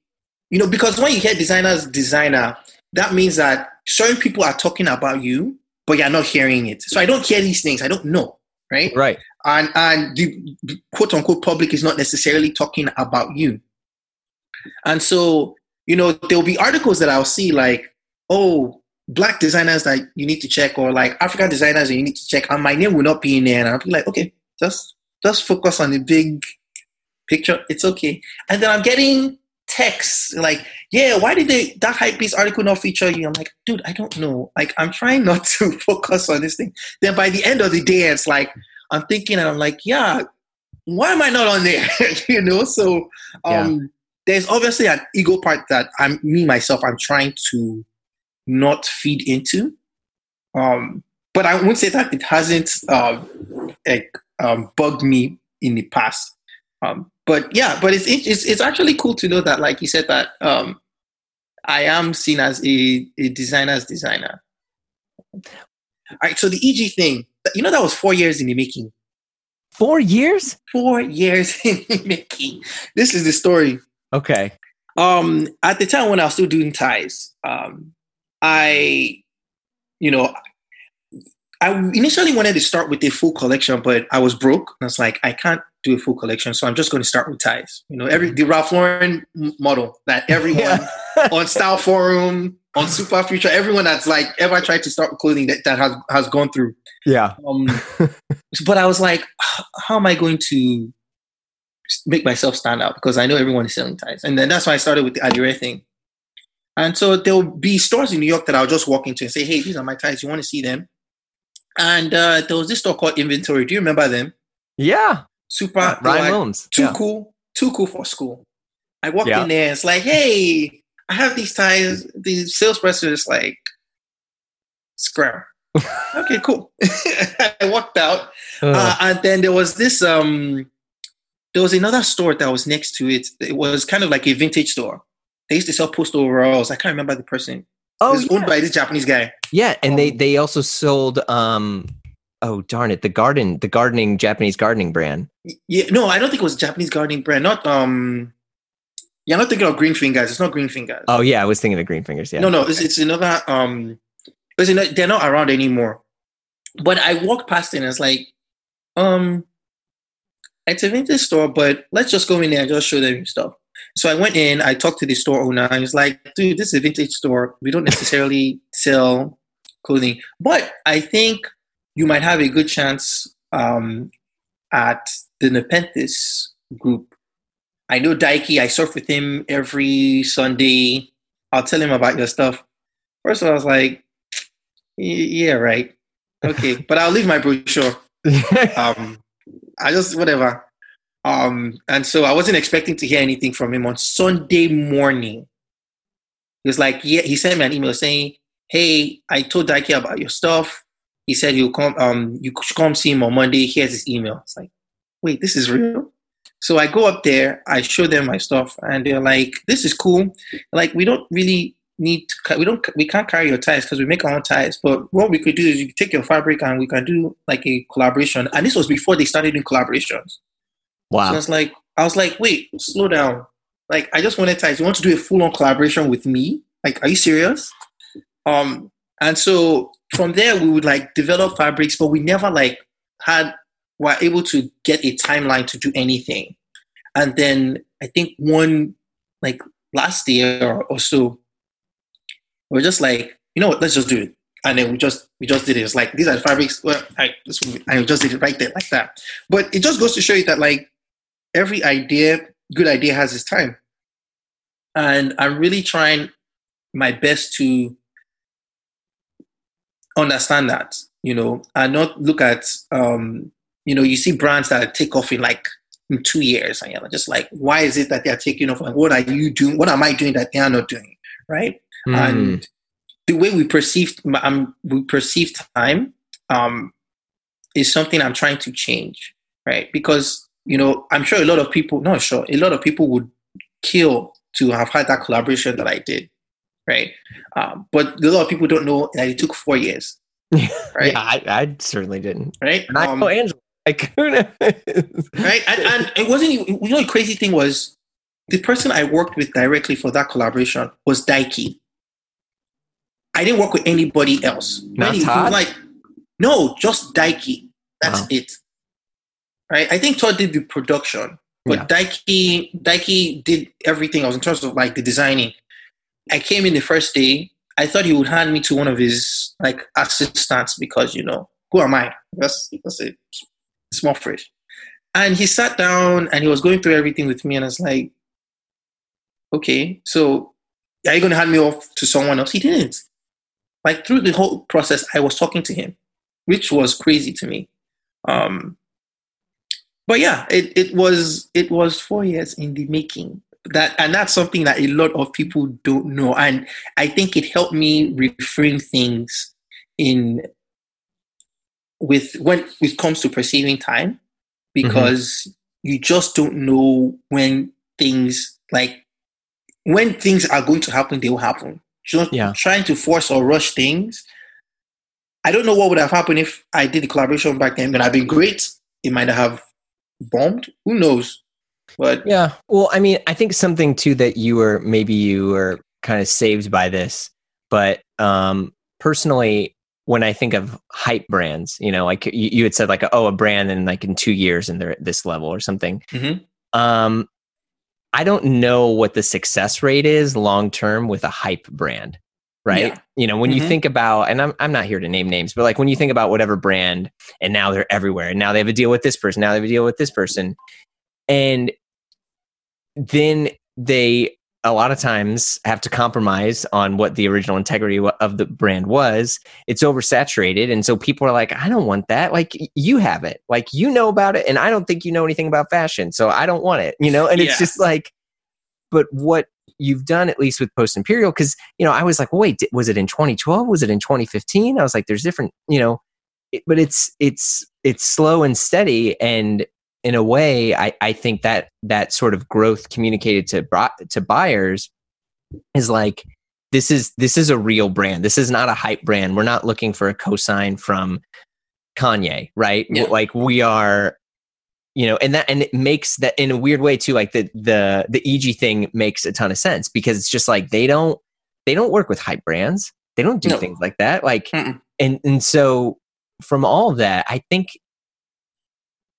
you know, because when you hear designers designer, that means that certain people are talking about you but you're not hearing it. So I don't hear these things. I don't know, right? Right. And and the quote unquote public is not necessarily talking about you. And so, you know, there'll be articles that I'll see like, oh, black designers that you need to check, or like African designers that you need to check, and my name will not be in there. And I'll be like, okay, just just focus on the big picture. It's okay. And then I'm getting texts like, yeah, why did they that hype piece article not feature you? I'm like, dude, I don't know. Like, I'm trying not to focus on this thing. Then by the end of the day, it's like I'm thinking, and I'm like, yeah, why am I not on there? you know, so um, yeah. there's obviously an ego part that I'm me myself. I'm trying to not feed into. Um, but I won't say that it hasn't uh, like, um, bugged me in the past. Um, but yeah, but it's, it's it's actually cool to know that, like you said, that um, I am seen as a, a designer's designer. All right, so the EG thing, you know, that was four years in the making. Four years? Four years in the making. This is the story. Okay. Um, at the time when I was still doing ties, um, I, you know, I initially wanted to start with a full collection, but I was broke. I was like, I can't do a full collection, so I'm just going to start with ties. You know, every the Ralph Lauren model that everyone yeah. on Style Forum, on Super Future, everyone that's like ever tried to start clothing that, that has has gone through. Yeah. Um, but I was like, how am I going to make myself stand out? Because I know everyone is selling ties, and then that's why I started with the Adire thing. And so there'll be stores in New York that I'll just walk into and say, "Hey, these are my ties. You want to see them?" And uh, there was this store called Inventory. Do you remember them? Yeah. Super. Uh, they Ryan Williams. Too Yeah. cool. Too cool for school. I walked Yeah. in there. It's like, hey, I have these ties. The salesperson is like, scram. okay, cool. I walked out. Uh, and then there was this um there was another store that was next to it. It was kind of like a vintage store. They used to sell post overalls. I can't remember the person. oh, it was yeah. owned by this Japanese guy. Yeah, and they Um, they also sold um oh darn it, the garden the gardening Japanese gardening brand. Yeah, no, I don't think it was Japanese gardening brand. Not um you're not thinking of Green Fingers. It's not Green Fingers. Oh yeah, I was thinking of Green Fingers, yeah. No, no, it's, it's another. Um, it's they're not around anymore. But I walked past it and it's like, um, it's a vintage store, but let's just go in there and just show them stuff. So I went in, I talked to the store owner, and he's like, dude, this is a vintage store. We don't necessarily sell clothing, but I think you might have a good chance um, at the Nepenthes group. I know Daiki, I surf with him every Sunday. I'll tell him about your stuff. First of all, I was like, yeah, right. Okay, but I'll leave my brochure. Um, I just, whatever. Um, and so I wasn't expecting to hear anything from him on Sunday morning. He was like, yeah, he sent me an email saying, hey, I told Daiki about your stuff. He said you'll come, um, you should come see him on Monday. Here's his email. It's like, wait, this is real? So I go up there, I show them my stuff, and they're like, "This is cool. Like, we don't really need to. We don't. We can't carry your ties because we make our own ties. But what we could do is you take your fabric and we can do like a collaboration. And this was before they started doing collaborations. So I wow. was like, I was like, wait, slow down. Like, I just wanted ties. You want to do a full on collaboration with me? Like, are you serious? Um, and so from there we would like develop fabrics, but we never like had were able to get a timeline to do anything. And then I think one like last year or, so, we are just like, you know what, let's just do it. And then we just we just did it. It's like these are fabrics. Well, I I just did it right there like that. But it just goes to show you that like every idea, good idea has its time. And I'm really trying my best to understand that, you know, and not look at um, you know, you see brands that take off in like in two years and you're just like, why is it that they're taking off? And what are you doing? What am I doing that they are not doing? Right. Mm. And the way we perceive um, we perceive time um, is something I'm trying to change, right? Because you know, I'm sure a lot of people, not sure, a lot of people would kill to have had that collaboration that I did, right? Um, but a lot of people don't know that it took four years, right? Yeah, I, I certainly didn't. Right? And I Um, know Angela. Like, knows? right? And, and it wasn't. You know, the crazy thing was the person I worked with directly for that collaboration was Daiki. I didn't work with anybody else. Not Really, it was Todd? like no, just Daiki. That's Wow. it. Right? I think Todd did the production, but Yeah. Daiki Daiki did everything else in terms of like the designing. I came in the first day. I thought he would hand me to one of his like assistants because you know who am I? That's that's a small fish. And he sat down and he was going through everything with me, and I was like, okay, so are you going to hand me off to someone else? He didn't. Like through the whole process, I was talking to him, which was crazy to me. Um, but yeah, it, it was it was four years in the making. That and that's something that a lot of people don't know, and I think it helped me reframe things in with when it comes to perceiving time because you just don't know when things like when things are going to happen they will happen. Just Yeah. trying to force or rush things. I don't know what would have happened if i did the collaboration back then. But i've been great. It might have bombed who knows but Yeah. Well, I mean, I think something too that you were maybe you were kind of saved by this, but um, personally, when I think of hype brands, you know, like you, you had said, like, oh, a brand and like in two years and they're at this level or something. Mhm. Um, I don't know what the success rate is long term with a hype brand, right? Yeah. You know, when you Mhm. think about, and I'm I'm not here to name names, but like when you think about whatever brand, and now they're everywhere, and now they have a deal with this person, now they have a deal with this person, and then they a lot of times have to compromise on what the original integrity of the brand was. It's oversaturated. And so people are like, I don't want that. Like you have it, like you know about it. And I don't think you know anything about fashion. So I don't want it, you know? And it's just like, but what you've done, at least with Post Imperial, because, you know, I was like, well, wait, was it in 2012? Was it in 2015? I was like, there's different, you know, it, but it's, it's, it's slow and steady. And in a way, I, I think that that sort of growth communicated to brought to buyers is like this is this is a real brand. This is not a hype brand. We're not looking for a cosign from Kanye, right? Yeah. Like we are, you know, and that and it makes that in a weird way too. Like the the the EG thing makes a ton of sense because it's just like they don't they don't work with hype brands. They don't do no. things like that. Like Mm-mm. and and so from all that, I think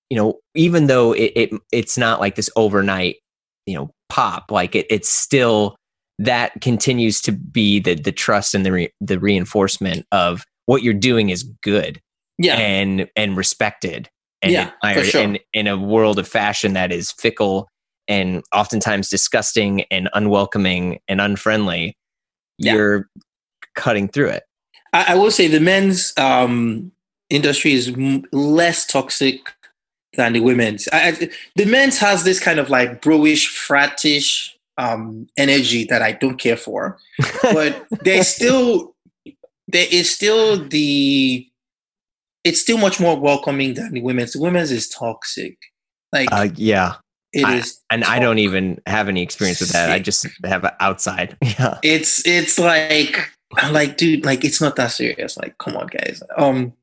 you know, even though it, it it's not like this overnight, you know, pop, like it, it's still that continues to be the the trust and the re, the reinforcement of what you're doing is good, yeah, and and respected, and yeah, sure. in in a world of fashion that is fickle and oftentimes disgusting and unwelcoming and unfriendly. Yeah. You're cutting through it. I, I will say the men's um, industry is m- less toxic than the women's. I, the men's has this kind of like broish, fratish um, energy that I don't care for, but there's still there is still the it's still much more welcoming than the women's. The women's is toxic. Like uh, yeah. It I, is, and toxic. I don't even have any experience with that. I just have outside. Yeah, it's it's like I'm like, dude, like it's not that serious. Like, come on, guys. Um,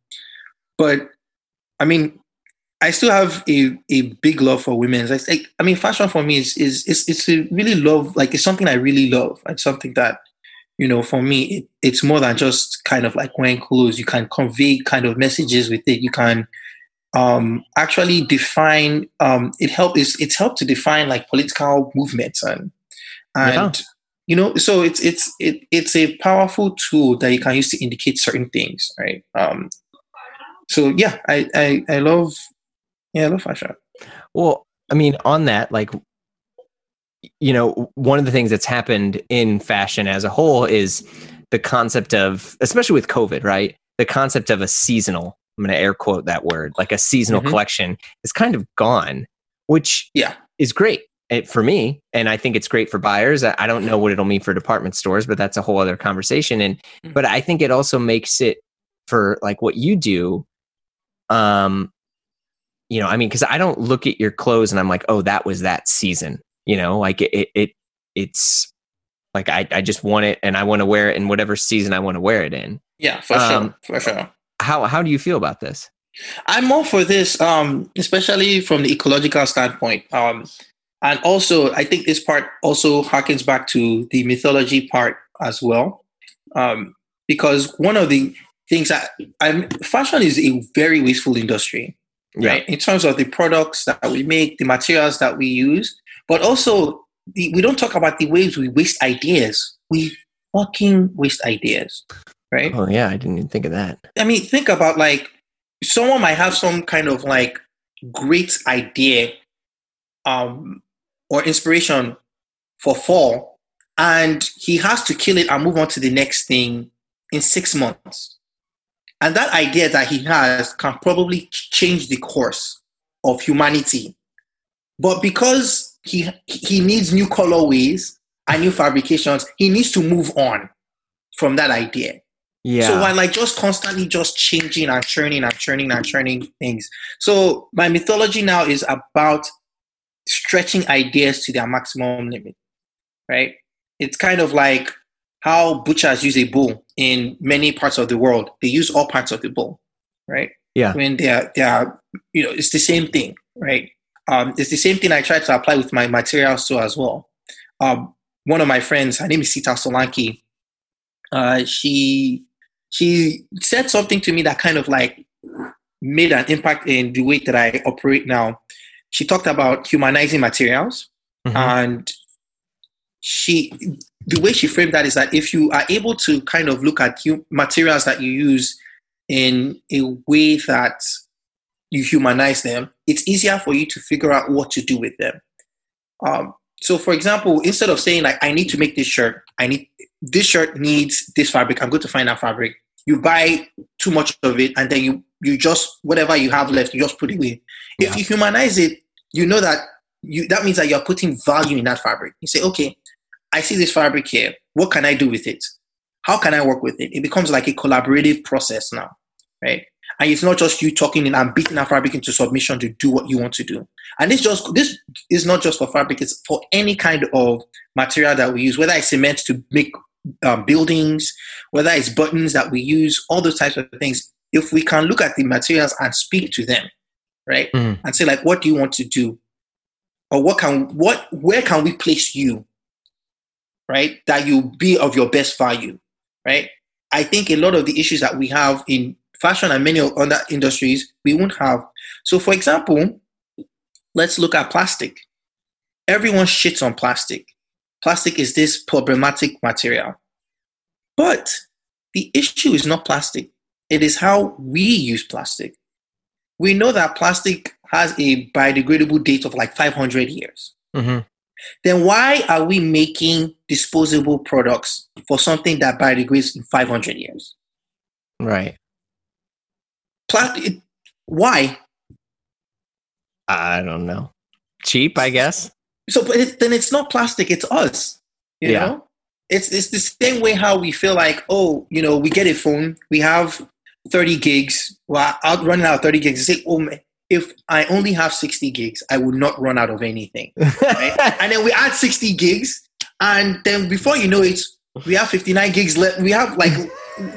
but I mean, I still have a, a big love for women's. I, like, I mean, fashion for me is is is it's a really love. Like, it's something I really love. It's something that, you know, for me, it, it's more than just kind of like wearing clothes. You can convey kind of messages with it. You can um, actually define. Um, it help is it's helped to define like political movements and and yeah. you know. So it's it's it, it's a powerful tool that you can use to indicate certain things, right? Um, so yeah, I, I I love yeah, I love fashion. Well, I mean, on that, like, you know, one of the things that's happened in fashion as a whole is the concept of, especially with COVID, right? The concept of a seasonal, I'm going to air quote that word, like a seasonal mm-hmm. collection is kind of gone, which yeah is great eh, for me. And I think it's great for buyers. I don't know what it'll mean for department stores, but that's a whole other conversation. And, mm-hmm. but I think it also makes it for like what you do, um, you know, I mean, because I don't look at your clothes and I'm like, oh, that was that season. You know, like it, it, it's like I, I just want it and I want to wear it in whatever season I want to wear it in. Yeah, for um, sure, for sure. How how do you feel about this? I'm more for this, um, especially from the ecological standpoint. Um, and also, I think this part also harkens back to the mythology part as well, um, because one of the things that I'm, fashion is a very wasteful industry right? In terms of the products that we make, the materials that we use, but also the, we don't talk about the ways we waste ideas. We fucking waste ideas, right? Oh yeah, I didn't even think of that. I mean, think about like someone might have some kind of like great idea um, or inspiration for fall, and he has to kill it and move on to the next thing in six months. And that idea that he has can probably change the course of humanity. But because he he needs new colorways and new fabrications, he needs to move on from that idea. Yeah. So while like just constantly just changing and churning and churning and churning things. So my mythology now is about stretching ideas to their maximum limit. Right? It's kind of like how butchers use a bull in many parts of the world. They use all parts of the bull, right? Yeah. When they are, they are, you know, it's the same thing, right? Um, it's the same thing I try to apply with my materials too as well. Um, one of my friends, her name is Seetal Solanki. Uh, she she said something to me that kind of like made an impact in the way that I operate now. She talked about humanizing materials, mm-hmm. and she the way she framed that is that if you are able to kind of look at materials that you use in a way that you humanize them, it's easier for you to figure out what to do with them. Um, so for example, instead of saying like I need to make this shirt, I need this shirt needs this fabric. I'm going to find that fabric. You buy too much of it, and then you you just whatever you have left, you just put it away. Yeah. If you humanize it, you know that you that means that you're putting value in that fabric. You say, okay, I see this fabric here. What can I do with it? How can I work with it? It becomes like a collaborative process now, right? And it's not just you talking and beating that fabric into submission to do what you want to do. And this just this is not just for fabric; it's for any kind of material that we use, whether it's cement to make um, buildings, whether it's buttons that we use, all those types of things. If we can look at the materials and speak to them, right, mm. and say like, what do you want to do, or what can what where can we place you, right, that you be of your best value, right? I think a lot of the issues that we have in fashion and many other industries we won't have. So, for example, let's look at plastic. Everyone shits on plastic. Plastic is this problematic material. But the issue is not plastic, it is how we use plastic. We know that plastic has a biodegradable date of like 500 years. Mm-hmm. Then why are we making disposable products for something that biodegrades in 500 years? Right. Why? I don't know. Cheap, I guess. So, but it, then it's not plastic; it's us. You yeah. know, it's it's the same way how we feel like, oh, you know, we get a phone, we have thirty gigs. Well, out running out of thirty gigs. Say, oh, man, if I only have sixty gigs, I would not run out of anything. Right? and then we add sixty gigs, and then before you know it, we have fifty nine gigs left. We have like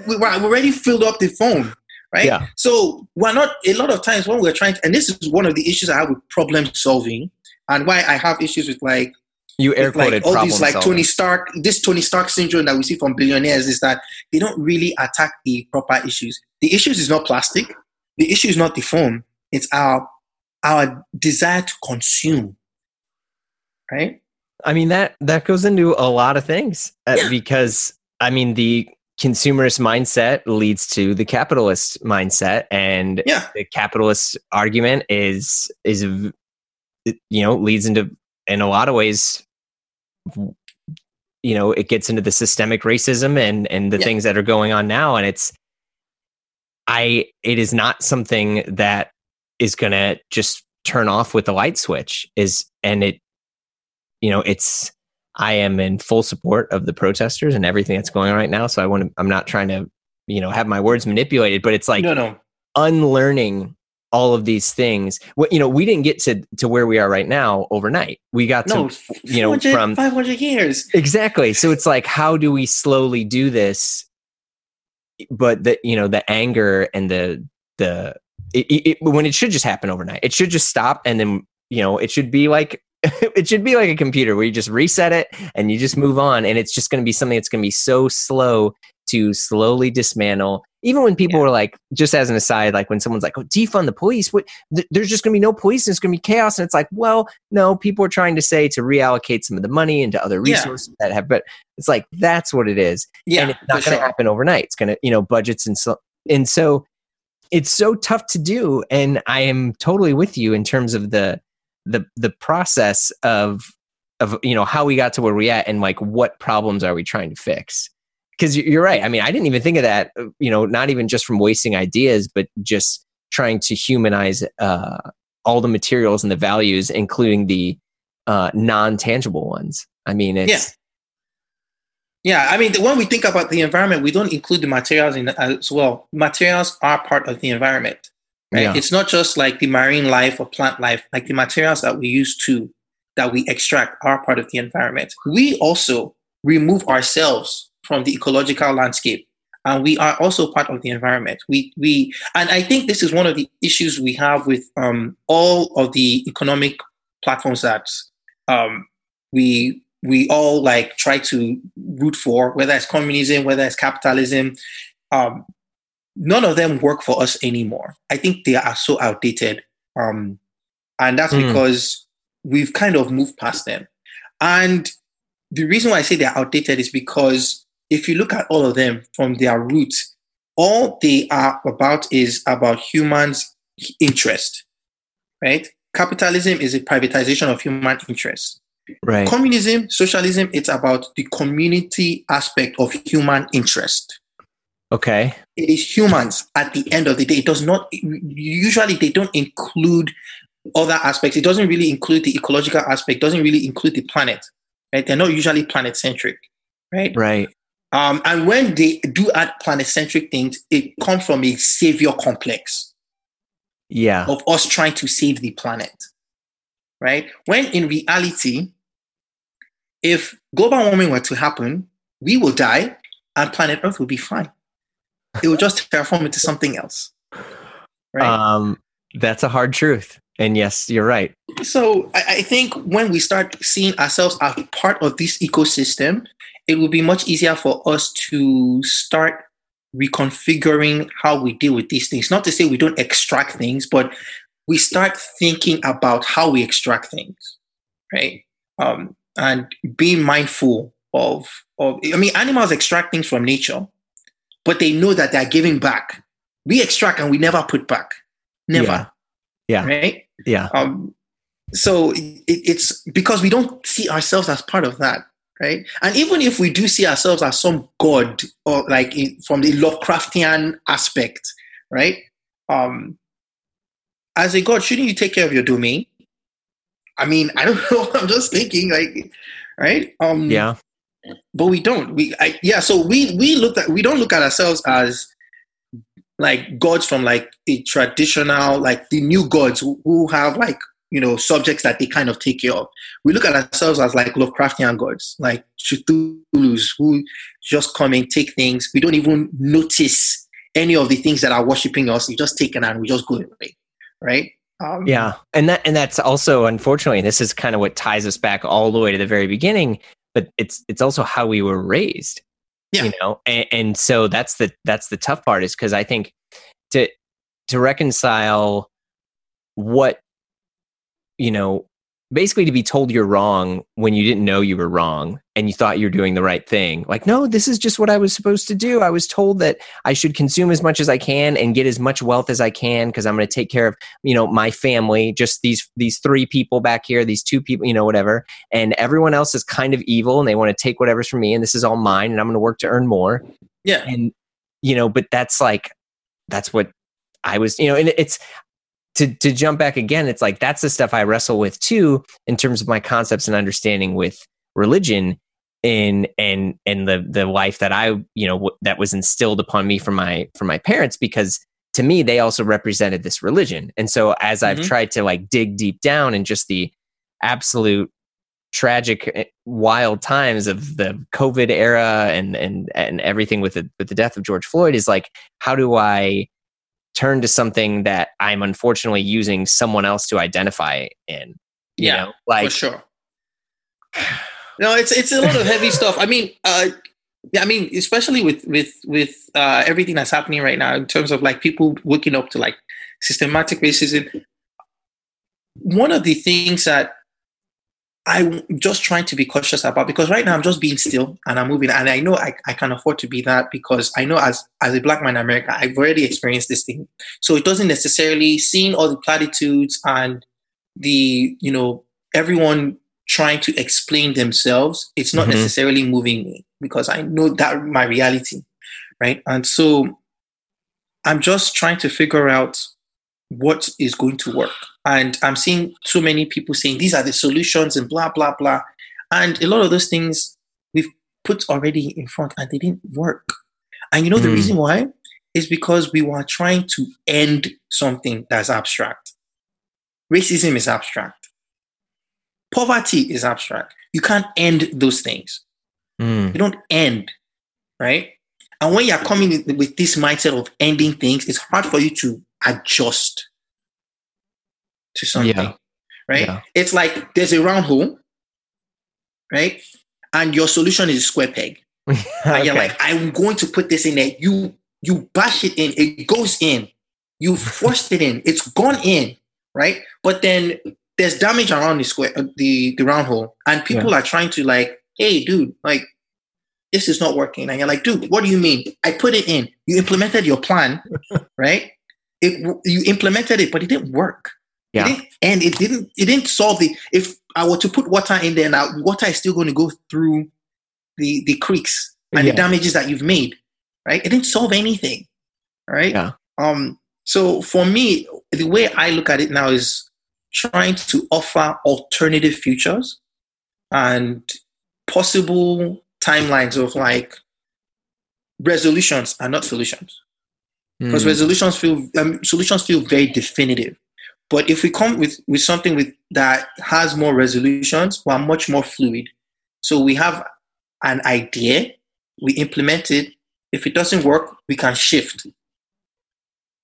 we're already filled up the phone right? Yeah. So we're not a lot of times when we're trying to, and this is one of the issues I have with problem solving, and why I have issues with like you air quoted like, all these like solving. Tony Stark, this Tony Stark syndrome that we see from billionaires is that they don't really attack the proper issues. The issues is not plastic. The issue is not the phone. It's our our desire to consume, right? I mean that that goes into a lot of things uh, yeah. because I mean the consumerist mindset leads to the capitalist mindset and yeah. the capitalist argument is is you know leads into in a lot of ways you know it gets into the systemic racism and and the yeah. things that are going on now and it's i it is not something that is going to just turn off with the light switch is and it you know it's I am in full support of the protesters and everything that's going on right now. So I want to, I'm not trying to, you know, have my words manipulated, but it's like no, no. unlearning all of these things. What you know, we didn't get to to where we are right now overnight. We got no, to you know from 500 years. Exactly. So it's like how do we slowly do this but the you know the anger and the the it, it, when it should just happen overnight. It should just stop and then you know it should be like it should be like a computer where you just reset it and you just move on and it's just going to be something that's going to be so slow to slowly dismantle even when people yeah. were like just as an aside like when someone's like oh defund the police what th- there's just going to be no police and it's going to be chaos and it's like well no people are trying to say to reallocate some of the money into other resources yeah. that have but it's like that's what it is yeah and it's not going to sure. happen overnight it's going to you know budgets and so and so it's so tough to do and i am totally with you in terms of the the the process of of you know how we got to where we at and like what problems are we trying to fix because you're right i mean i didn't even think of that uh, you know not even just from wasting ideas but just trying to humanize uh, all the materials and the values including the uh, non-tangible ones i mean it's yeah. Yeah, I mean, when we think about the environment, we don't include the materials in as well. Materials are part of the environment. Right? Yeah. It's not just like the marine life or plant life, like the materials that we use to, that we extract are part of the environment. We also remove ourselves from the ecological landscape and we are also part of the environment. We we and I think this is one of the issues we have with um, all of the economic platforms that um, we we all like try to root for, whether it's communism, whether it's capitalism. Um, none of them work for us anymore. I think they are so outdated. Um, and that's mm. because we've kind of moved past them. And the reason why I say they're outdated is because if you look at all of them from their roots, all they are about is about humans' interest, right? Capitalism is a privatization of human interest. Right. Communism, socialism, it's about the community aspect of human interest. Okay. It is humans at the end of the day. It does not, usually, they don't include other aspects. It doesn't really include the ecological aspect, doesn't really include the planet. Right? They're not usually planet centric. Right. Right. Um, and when they do add planet centric things, it comes from a savior complex Yeah. of us trying to save the planet. Right? When in reality, if global warming were to happen, we will die and planet Earth will be fine. It will just terraform into something else. Right? Um, that's a hard truth. And yes, you're right. so I, I think when we start seeing ourselves as part of this ecosystem, it will be much easier for us to start reconfiguring how we deal with these things. Not to say we don't extract things, but we start thinking about how we extract things, right? Um, and being mindful of of. I mean, animals extract things from nature, but they know that they're giving back. We extract and we never put back. Never. Yeah. Right. Yeah. Um, so it, it's because we don't see ourselves as part of that, right? And even if we do see ourselves as some god or like in, from the Lovecraftian aspect, right? Um, as a god, shouldn't you take care of your domain? I mean, I don't know. I'm just thinking, like, right? Um, Yeah. But we don't. We I, yeah. So we we look at we don't look at ourselves as like gods from like the traditional like the new gods who, who have like you know subjects that they kind of take care of. We look at ourselves as like Lovecraftian gods, like Cthulhu's who just come and take things. We don't even notice any of the things that are worshiping us. We just take it and we just go away, right? Um, Yeah. And that and that's also unfortunately, this is kind of what ties us back all the way to the very beginning, but it's it's also how we were raised. Yeah. You know, and, and so that's the that's the tough part is because I think to to reconcile what you know basically to be told you're wrong when you didn't know you were wrong and you thought you're doing the right thing. Like no this is just what i was supposed to do. I was told that i should consume as much as i can and get as much wealth as i can because i'm going to take care of you know my family just these these three people back here these two people you know whatever. And everyone else is kind of evil and they want to take whatever's from me and this is all mine and i'm going to work to earn more. Yeah, and you know but that's like that's what i was you know and it's to to jump back again it's like that's the stuff i wrestle with too in terms of my concepts and understanding with religion in and and the the life that i you know w- that was instilled upon me from my from my parents because to me they also represented this religion and so as i've Mhm. tried to like dig deep down in just the absolute tragic eh, wild times of the covid era and and and everything with the with the death of george floyd is like how do i turn to something that i'm unfortunately using someone else to identify in you Yeah, know like for sure. No, it's it's a lot of heavy stuff. I mean, uh, yeah, I mean, especially with with with uh, everything that's happening right now in terms of like people waking up to like systematic racism. One of the things that I'm just trying to be cautious about because right now I'm just being still and I'm moving, and I know I, I can afford to be that because I know as as a black man in America, I've already experienced this thing. So it doesn't necessarily seeing all the platitudes and the you know everyone trying to explain themselves it's not Mhm. necessarily moving me because i know that my reality right and so i'm just trying to figure out what is going to work and i'm seeing so many people saying these are the solutions and blah blah blah. And a lot of those things we've put already in front and they didn't work. And you know the Mm. reason why? Is because we were trying to end something that's abstract. Racism is abstract. Poverty is abstract. You can't end those things. Mm, you don't end right? And when you're coming with this mindset of ending things it's hard for you to adjust to something Yeah. right? Yeah. it's like there's a round hole right? And your solution is a square peg. And you're like i'm going to put this in there. You you bash it in. It goes in. You forced it in. It's gone in right? But then there's damage around the square uh, the the round hole. And people are trying to like hey dude like this is not working. And you're like dude what do you mean? I put it in. You implemented your plan right? It you implemented it but it didn't work Yeah. It and it didn't it didn't solve the if I were to put water in there now, water is still going to go through the the creeks and Yeah. the damages that you've made. Right? It didn't solve anything. Right? Yeah. Um so for me, the way I look at it now is trying to offer alternative futures and possible timelines of like resolutions and not solutions because Mm. resolutions feel um, solutions feel very definitive but if we come with with something with that has more resolutions we're much more fluid so we have an idea we implement it if it doesn't work we can shift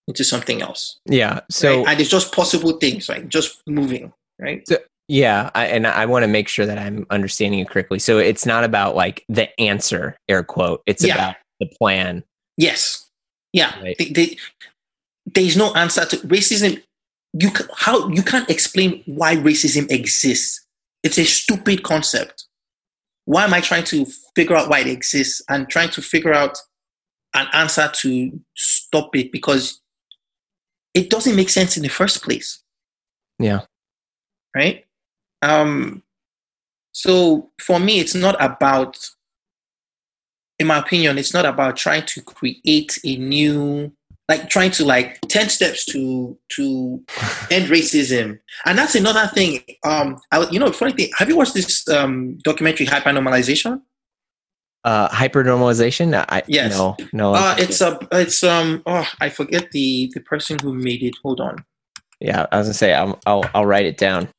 into something else yeah. So right? and it's just possible things like just moving right So, Yeah, I, and I want to make sure that I'm understanding it correctly. So it's not about like the answer, air quote. It's Yeah. about the plan. yes yeah Right. They- they- there's no answer to racism you how you can't explain why racism exists. It's a stupid concept. Why am i trying to figure out why it exists and trying to figure out an answer to stop it? Because it doesn't make sense in the first place. Yeah. right? Um so for me it's not about in my opinion it's not about trying to create a new like trying to like 10 steps to to end racism and that's another thing um I, you know funny thing have you watched this um documentary hypernormalization Uh, hypernormalization. I Yes. no no. uh it's a it's um oh i forget the the person who made it hold on yeah. I was gonna say I'll I'll, I'll write it down.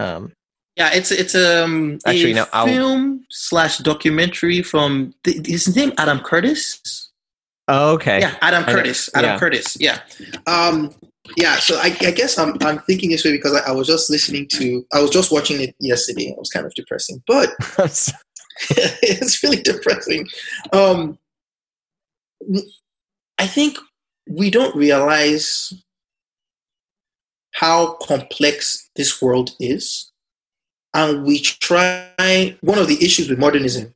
Um, Yeah, it's it's um Actually, a no, I'll- film slash documentary from th- his name Adam Curtis. Oh, okay. Yeah, Adam Curtis. Adam yeah. Curtis. Yeah. Um. Yeah. So I, I guess I'm I'm thinking this way because I, I was just listening to I was just watching it yesterday. It was kind of depressing, but it's really depressing. Um. I think we don't realize how complex this world is and we try one of the issues with modernism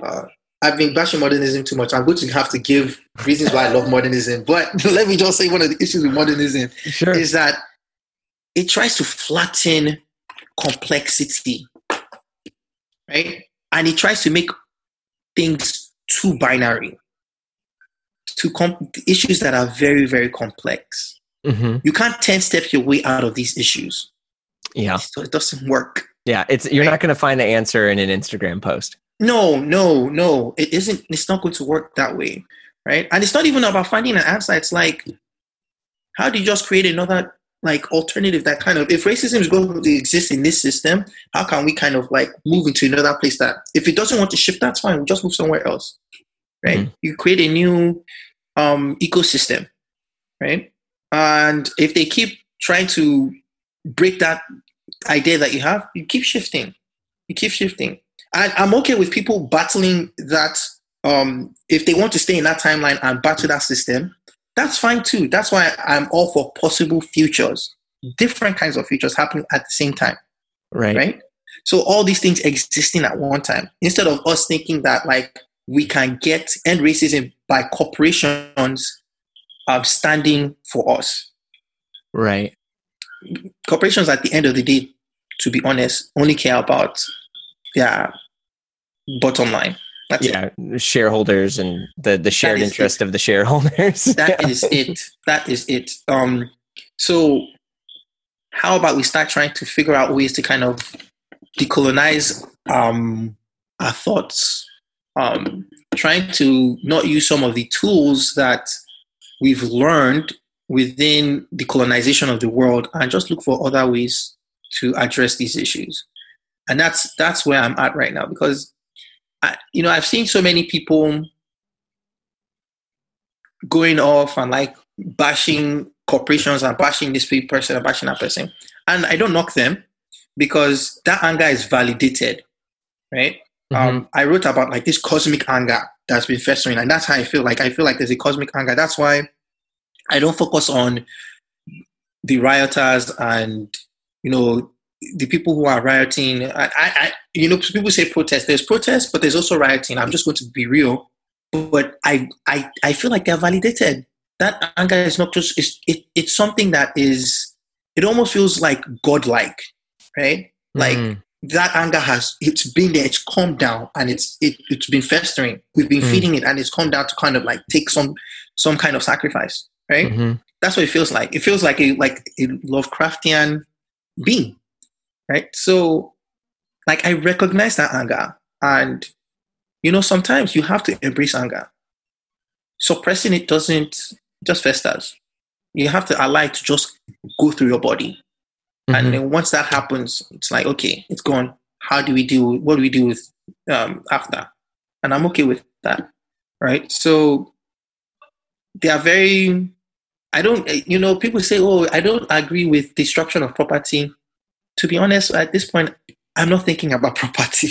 uh, i've been bashing modernism too much i'm going to have to give reasons why i love modernism but let me just say one of the issues with modernism sure. is that it tries to flatten complexity right and it tries to make things too binary to com- issues that are very very complex hmm you can't 10 step your way out of these issues Yeah. so it doesn't work Yeah. It's you're not gonna find the answer in an Instagram post. No no no. It isn't it's not going to work that way right? And it's not even about finding an answer. It's like how do you just create another like alternative that kind of if racism is going to exist in this system how can we kind of like move into another place that if it doesn't want to shift that's fine. We just move somewhere else right? Mhm. you create a new um ecosystem right? And if they keep trying to break that idea that you have you keep shifting. You keep shifting and i'm okay with people battling that um if they want to stay in that timeline and battle that system that's fine too. That's why i'm all for possible futures. Different kinds of futures happening at the same time Right. right? So all these things existing at one time. Instead of us thinking that like we can get end racism by corporations um, standing for us. Right. corporations at the end of the day to be honest only care about their bottom line. That's it. Yeah. Shareholders and the the shared interest of the shareholders. That is it. That is it. Um so how about we start trying to figure out ways to kind of decolonize um our thoughts? Um trying to not use some of the tools that we've learned within the colonization of the world and just look for other ways to address these issues and that's that's where i'm at right now because I, you know i've seen so many people going off and like bashing corporations and bashing this person and bashing that person. And I don't knock them because that anger is validated, right? Mhm. Um, I wrote about like this cosmic anger that's been festering, and that's how I feel. Like I feel like there's a cosmic anger. That's why I don't focus on the rioters and you know the people who are rioting. I, I, I you know, people say protest. There's protest, but there's also rioting. I'm just going to be real but I, I I feel like they're validated. That anger is not just it's, it, it's something that is it almost feels like godlike, right? Like Mhm. that anger has it's been there, it's calmed down, and it's it, it's been festering. We've been Mm. feeding it, and it's calmed down to kind of like take some some kind of sacrifice, right? Mhm. That's what it feels like. It feels like a like a Lovecraftian being, right? So, like I recognize that anger, and you know sometimes you have to embrace anger. Suppressing it doesn't just festers. You have to allow it to just go through your body, and Mhm. then once that happens, it's like okay, it's gone. How do we do? What do we do with um, after? And I'm okay with that, right? So they are very i don't you know people say oh i don't agree with destruction of property to be honest at this point i'm not thinking about property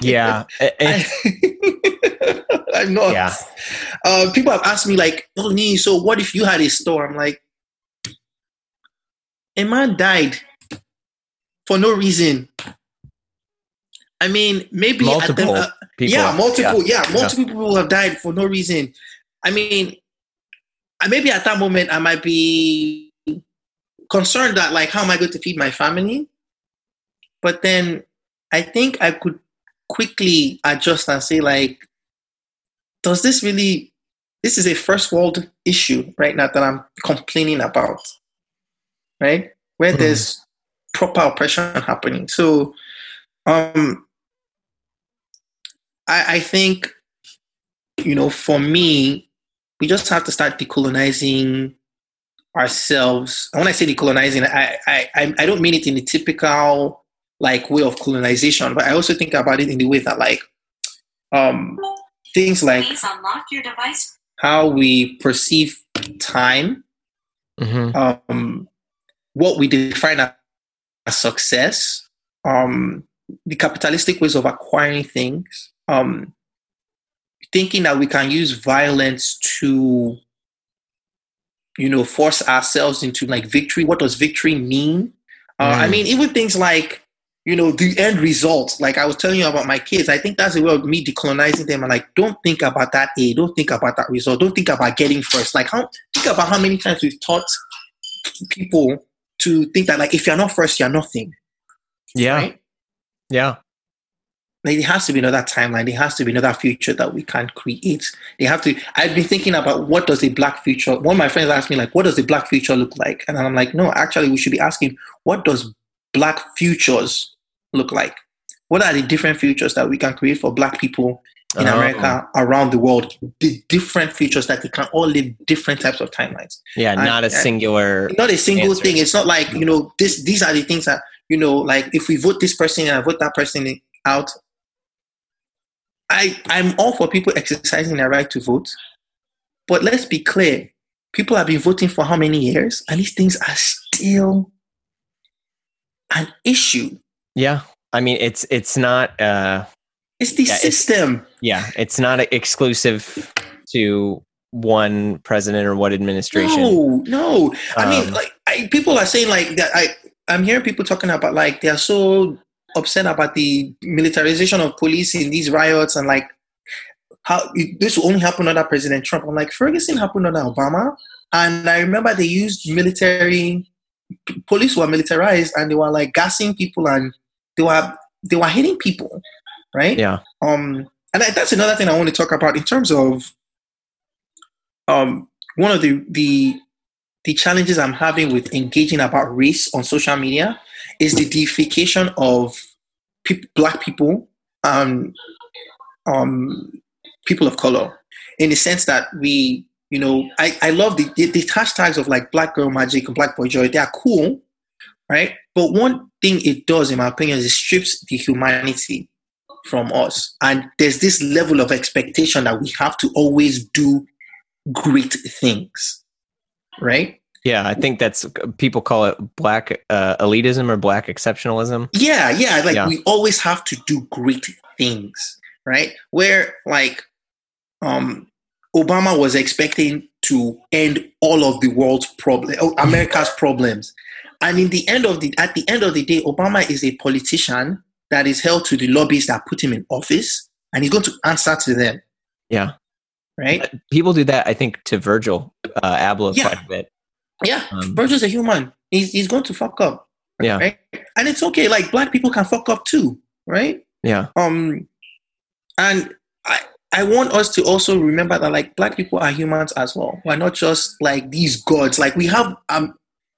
Yeah. Eh, eh, I, i'm not Yeah. uh, people have asked me like oh nee, so what if you had a store i'm like a man died for no reason i mean maybe at the- Multiple uh, people. yeah, multiple. Yeah, multiple people have died for no reason. I mean, maybe at that moment I might be concerned that like, how am I going to feed my family? But then I think I could quickly adjust and say like, does this really? This is a first world issue right now that I'm complaining about, right? Where Mhm. there's proper oppression happening. So, um, I, I think, you know, for me, we just have to start decolonizing ourselves. When I say decolonizing, I, I, I I don't mean it in the typical like way of colonization, but I also think about it in the way that like um, things like your device. how we perceive time, Mhm. um, what we define as as success, um, the capitalistic ways of acquiring things, um, thinking that we can use violence to, you know, force ourselves into like victory. What does victory mean? Uh, I Mm. mean, even things like, you know, the end result. Like I was telling you about my kids, I think that's the way of me decolonizing them. And like, don't think about that A, don't think about that result, don't think about getting first. Like, how think about how many times we've taught people to think that like if you're not first, you're nothing. Yeah. Right? Yeah. Like there has to be another timeline. There has to be another future that we can create. They have to. I've been thinking about what does a black future. One of my friends asked me like, "What does a black future look like?" And I'm like, "No, actually, we should be asking what does black futures look like? What are the different futures that we can create for black people in Oh. America, around the world? The different futures that they can all live different types of timelines." Yeah. I- Not a singular. not a single answers. thing. It's not like you know this. These are the things that you know. Like if we vote this person and I vote that person out, I I'm all for people exercising their right to vote. But let's be clear: people have been voting for how many years, and these things are still an issue. Yeah. I mean, it's it's not. uh It's the Yeah, it's- system. Yeah. It's not exclusive to one president or one administration. No, no. I mean, Um, like I, people are saying like that. I I'm hearing people talking about like they are so upset about the militarization of police in these riots and like how it, this will only happen under President Trump. I'm like Ferguson happened under Obama, and I remember they used military. Police were militarized and they were like gassing people and they were they were hitting people, right? Yeah. um and I, that's another thing i want to talk about in terms of um one of the the the challenges i'm having with engaging about race on social media is the deification of black people um um people of color in the sense that we you know i i love the the, the hashtags of like black girl magic and black boy joy they are cool right but one thing it does in my opinion is it strips the humanity from us. And there's this level of expectation that we have to always do great things, right? Yeah. I think that's people call it black uh, elitism or black exceptionalism. Yeah, yeah. Like Yeah. we always have to do great things, right? Where like um Obama was expecting to end all of the world's problem, America's problems. And in the end of the at the end of the day, Obama is a politician that is held to the lobbies that put him in office, and he's going to answer to them, Yeah. right? People do that, I think, to Virgil uh, Abloh Yeah. quite a bit. Yeah, Um, Virgil's a human. he's he's going to fuck up. Yeah. Right. And it's okay. Like black people can fuck up too. Right. Yeah. Um, and I I want us to also remember that like black people are humans as well. We're not just like these gods. Like we have um,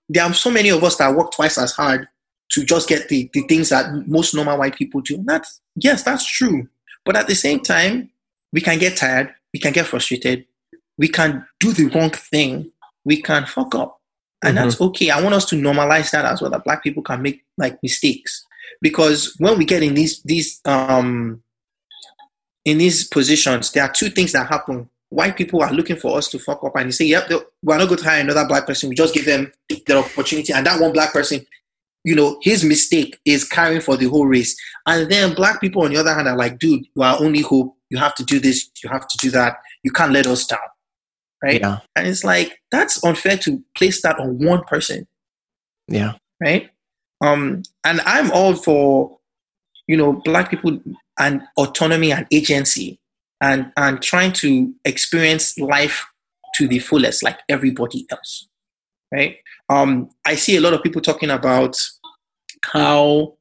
there are so many of us that work twice as hard to just get the, the things that most normal white people do. And that's yes, that's true. But at the same time, we can get tired, we can get frustrated, we can do the wrong thing, we can fuck up. And Mhm. that's okay. I want us to normalize that as well, that black people can make like mistakes. Because when we get in these these um in these positions, there are two things that happen. White people are looking for us to fuck up and they say, Yep, we're not going to hire another black person. We just give them the opportunity. And that one black person, you know, his mistake is carrying for the whole race. And then black people, on the other hand, are like, dude, you are only hope. You have to do this. You have to do that. You can't let us down. Right. Yeah. And it's like, that's unfair to place that on one person. Yeah. Right. Um, and I'm all for, you know, black people and autonomy and agency and, and trying to experience life to the fullest like everybody else. Right. Um, I see a lot of people talking about how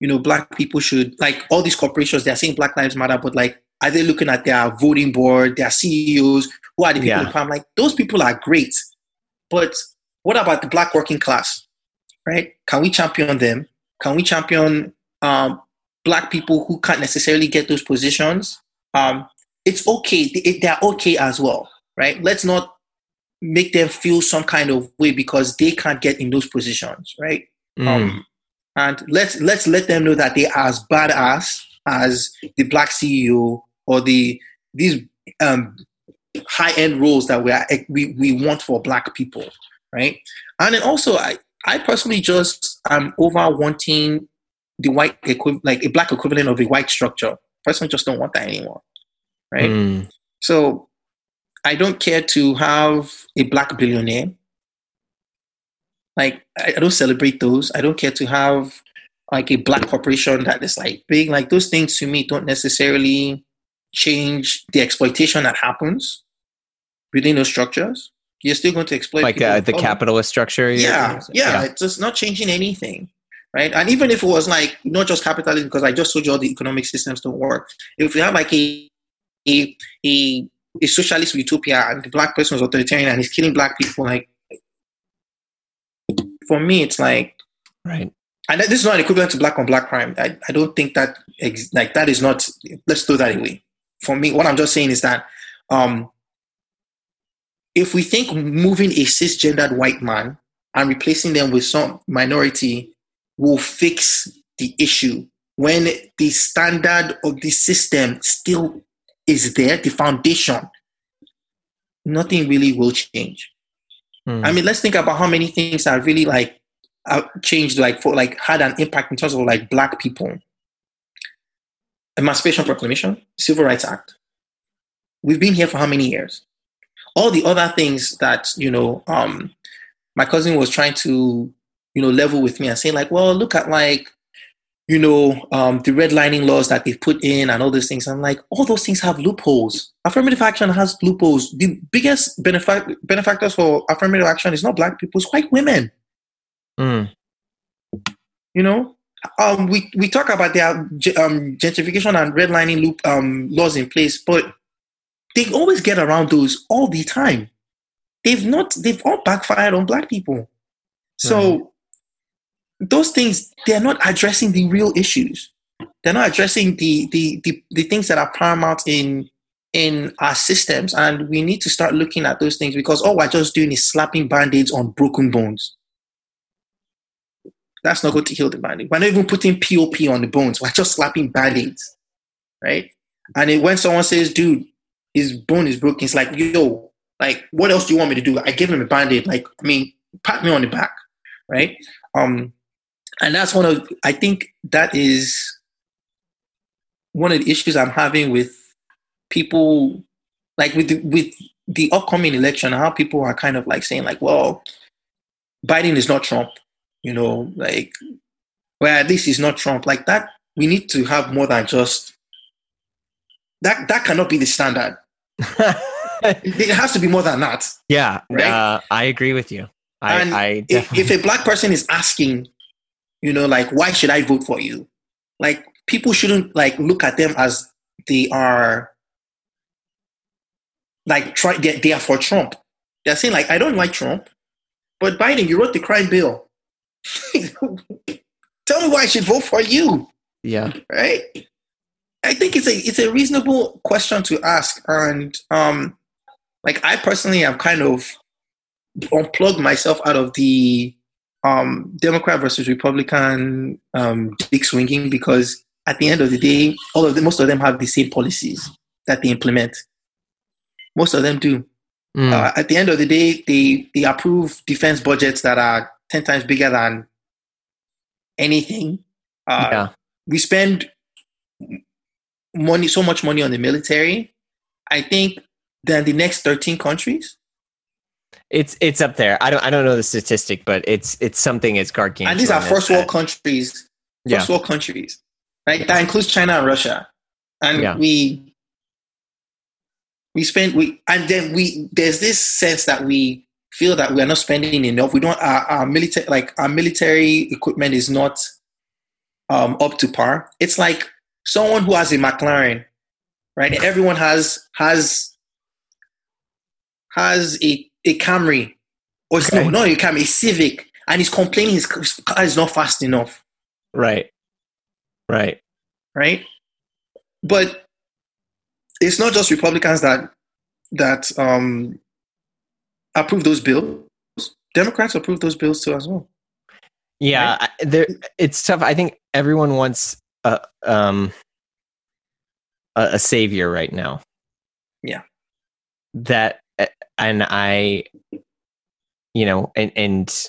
you know black people should like all these corporations they're saying black lives matter but like are they looking at their voting board their ceos who are the people Yeah. in power? i'm like those people are great but what about the black working class right can we champion them can we champion um, black people who can't necessarily get those positions um, it's okay They- they're okay as well right let's not make them feel some kind of way because they can't get in those positions right Mm. um, and let's let's let them know that they are as badass as the black CEO or the these um, high end roles that we are we, we want for black people, right? And then also, I I personally just I'm over wanting the white equiv- like a black equivalent of a white structure. Personally, just don't want that anymore, right? Mm. So I don't care to have a black billionaire. Like I I don't celebrate those. I don't care to have like a black corporation that is like big. Like those things to me don't necessarily change the exploitation that happens within those structures. You're still going to exploit Like uh, the capitalist structure. you're- Yeah, yeah, it's just not changing anything, right? And even if it was like not just capitalism, because I just told you all the economic systems don't work. If we have like a a a, a socialist utopia and the black person is authoritarian and he's killing black people, like for me, it's like, Right. and this is not equivalent to black on black crime. I, I don't think that ex- like that is not. Let's throw that away. For me, what I'm just saying is that um, if we think moving a cisgendered white man and replacing them with some minority will fix the issue when the standard of the system still is there, the foundation, nothing really will change. Mm. I mean, let's think about how many things are really like uh, changed, like for like had an impact in terms of like black people. Emancipation Proclamation, Civil Rights Act. We've been here for how many years? All the other things that you know, um, my cousin was trying to you know level with me and saying like, well, look at like you know um, the redlining laws that they've put in and all those things. I'm like, all those things have loopholes. Affirmative action has loopholes. The biggest benefac- benefactors for affirmative action is not black people; it's white women. Mm. You know, um, we we talk about their um, gentrification and redlining loop um, laws in place, but they always get around those all the time. They've not. They've all backfired on black people. So those things they're not addressing the real issues. They're not addressing the the the, the things that are paramount in in our systems, and we need to start looking at those things because all we're just doing is slapping band-aids on broken bones. That's not going to heal the band-aid. We're not even putting POP on the bones. We're just slapping band-aids, right? And it, when someone says, "Dude, his bone is broken," it's like, "Yo, like, what else do you want me to do?" I give him a band-aid. Like, I mean, pat me on the back, right? Um, and that's one of I think that is one of the issues I'm having with people, like with the, with the upcoming election, how people are kind of like saying like, well, Biden is not Trump, you know, like, well, at least he's not Trump. Like that, we need to have more than just that. That cannot be the standard. It has to be more than that. yeah. Right? Uh, I agree with you. I, And I if, definitely, if a black person is asking, you know, like, why should I vote for you? Like, people shouldn't like look at them as they are like try they, they are for Trump. They're saying like, I don't like Trump, but Biden, you wrote the crime bill. Tell me why I should vote for you, yeah, right? I think it's a it's a reasonable question to ask, and um, like I personally have kind of unplugged myself out of the um, Democrat versus Republican um, dick swinging because at the end of the day, all of them, most of them have the same policies that they implement. Most of them do. Mm, Uh, at the end of the day, they they approve defense budgets that are ten times bigger than anything. Uh, yeah, we spend money so much money on the military. I think than the next thirteen countries. it's it's up there. I don't I don't know the statistic, but it's it's something as gargantuan. and these are first world countries Yeah. first world countries right that includes china and russia and Yeah. we we spend we and then we there's this sense that we feel that we are not spending enough we don't our, our military like our military equipment is not um up to par it's like someone who has a mclaren right everyone has has has a a camry or Okay. no not a camry a civic and he's complaining his car is not fast enough Right, right. right? But it's not just Republicans that that um, approve those bills. Democrats approve those bills too as well. Yeah, I- there. It's tough. I think everyone wants a um a, a savior right now. Yeah. That uh, and I, you know, and and